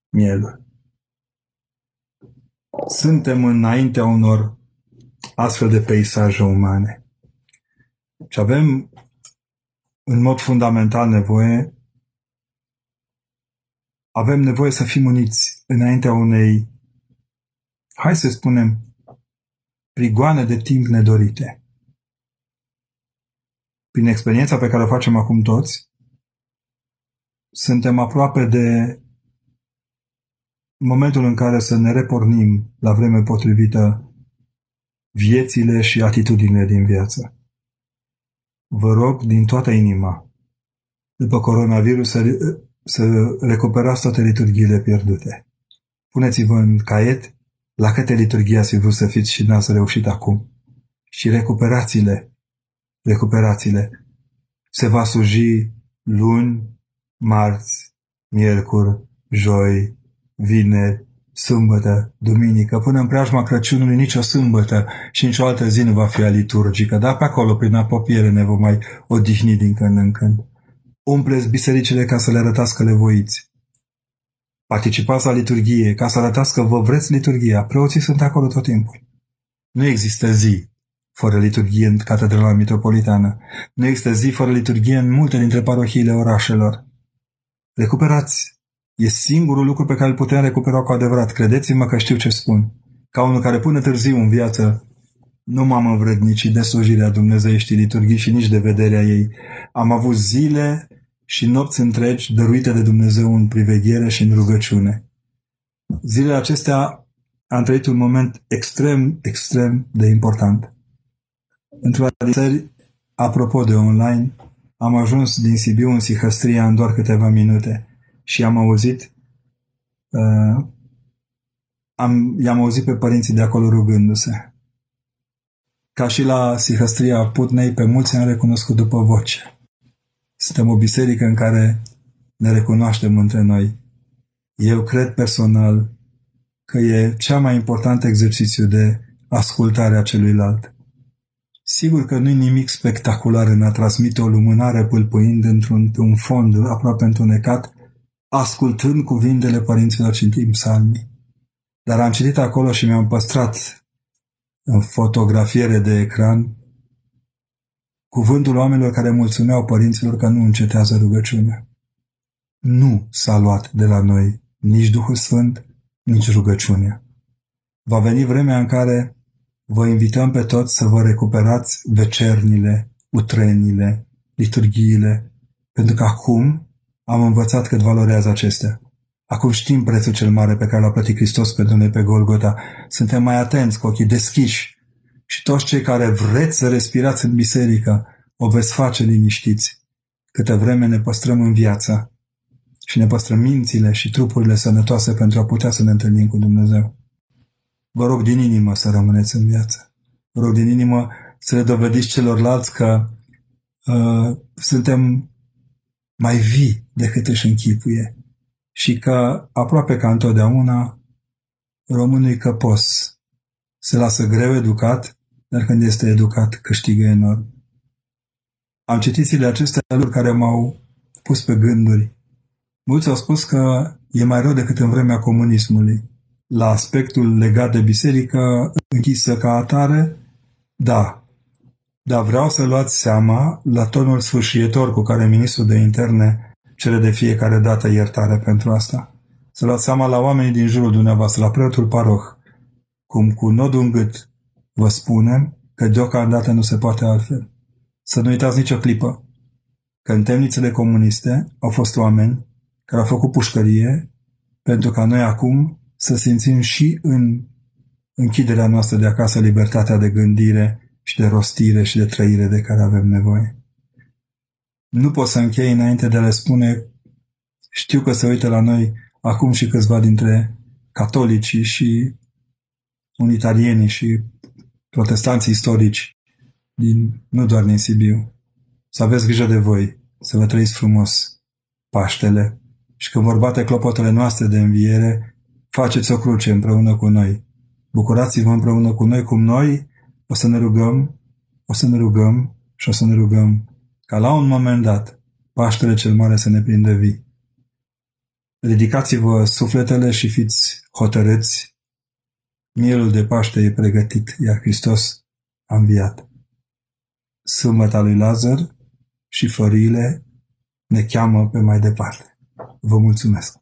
mielul. Suntem înaintea unor astfel de peisaje umane. Și avem în mod fundamental nevoie avem nevoie să fim uniți înaintea unei, hai să spunem, prigoane de timp nedorite. Prin experiența pe care o facem acum toți, suntem aproape de momentul în care să ne repornim la vreme potrivită viețile și atitudinile din viață. Vă rog din toată inima, după coronavirus, să, să recuperați toate liturghiile pierdute. Puneți-vă în caiet la câte liturghii ați vrut să fiți și n-ați reușit acum. Și recuperați-le. Recuperați-le. Se va sluji luni, marți, miercuri, joi, vineri, sâmbătă, duminică, până în preajma Crăciunului nicio sâmbătă și nicio altă zi nu va fi a liturgică, dar pe acolo, prin apropiere, ne vom mai odihni din când în când. Umpleți bisericile ca să le arătați că le voiți. Participați la liturghie ca să arătați că vă vreți liturghia. Preoții sunt acolo tot timpul. Nu există zi fără liturghie în Catedrala Metropolitană. Nu există zi fără liturghie în multe dintre parohiile orașelor. Recuperați E singurul lucru pe care îl putem recupera cu adevărat. Credeți-mă că știu ce spun. Ca unul care până târziu în viață nu m-am învrednicit de slujirea Dumnezeieștii liturghii și nici de vederea ei. Am avut zile și nopți întregi dăruite de Dumnezeu în priveghere și în rugăciune. Zilele acestea am trăit un moment extrem, extrem de important. Într-una din țări, apropo de online, am ajuns din Sibiu în Sihăstria în doar câteva minute și am auzit uh, am, i-am auzit pe părinții de acolo rugându-se. Ca și la Sihăstria Putnei, pe mulți am recunoscut după voce. Suntem o biserică în care ne recunoaștem între noi. Eu cred personal că e cea mai important exercițiu de ascultare a celuilalt. Sigur că nu-i nimic spectacular în a transmite o lumânare pâlpâind într-un un fond aproape întunecat ascultând cuvintele părinților timp psalmii. Dar am citit acolo și mi-am păstrat în fotografiere de ecran cuvântul oamenilor care mulțumeau părinților că nu încetează rugăciunea. Nu s-a luat de la noi nici Duhul Sfânt, nici rugăciunea. Va veni vremea în care vă invităm pe toți să vă recuperați vecernile, utrenile, liturghiile, pentru că acum am învățat cât valorează acestea. Acum știm prețul cel mare pe care l-a plătit Hristos pentru noi pe Golgota. Suntem mai atenți, cu ochii deschiși. Și toți cei care vreți să respirați în biserică, o veți face liniștiți. Câte vreme ne păstrăm în viață și ne păstrăm mințile și trupurile sănătoase pentru a putea să ne întâlnim cu Dumnezeu. Vă rog din inimă să rămâneți în viață. Vă rog din inimă să le dovediți celorlalți că uh, suntem mai vii decât își închipuie și că, aproape ca întotdeauna, românul căpos, se lasă greu educat, dar când este educat câștigă enorm. Am citit zilele acestea lucruri care m-au pus pe gânduri. Mulți au spus că e mai rău decât în vremea comunismului. La aspectul legat de biserică închisă ca atare, da, dar vreau să luați seama la tonul sfârșietor cu care ministrul de interne cere de fiecare dată iertare pentru asta. Să luați seama la oamenii din jurul dumneavoastră, la preotul paroh, cum cu nodul în gât vă spunem că deocamdată nu se poate altfel. Să nu uitați nicio clipă că în temnițele comuniste au fost oameni care au făcut pușcărie pentru ca noi acum să simțim și în închiderea noastră de acasă libertatea de gândire și de rostire și de trăire de care avem nevoie. Nu pot să închei înainte de a le spune, știu că se uită la noi acum și câțiva dintre catolicii și unitarienii și protestanții istorici, din, nu doar din Sibiu. Să aveți grijă de voi, să vă trăiți frumos Paștele și când vor bate clopotele noastre de înviere, faceți o cruce împreună cu noi. Bucurați-vă împreună cu noi, cum noi o să ne rugăm, o să ne rugăm și o să ne rugăm ca la un moment dat Paștele cel Mare să ne prindă vii. Ridicați-vă sufletele și fiți hotărâți. Mielul de Paște e pregătit, iar Hristos a înviat. Sâmbăta lui Lazar și florile ne cheamă pe mai departe. Vă mulțumesc!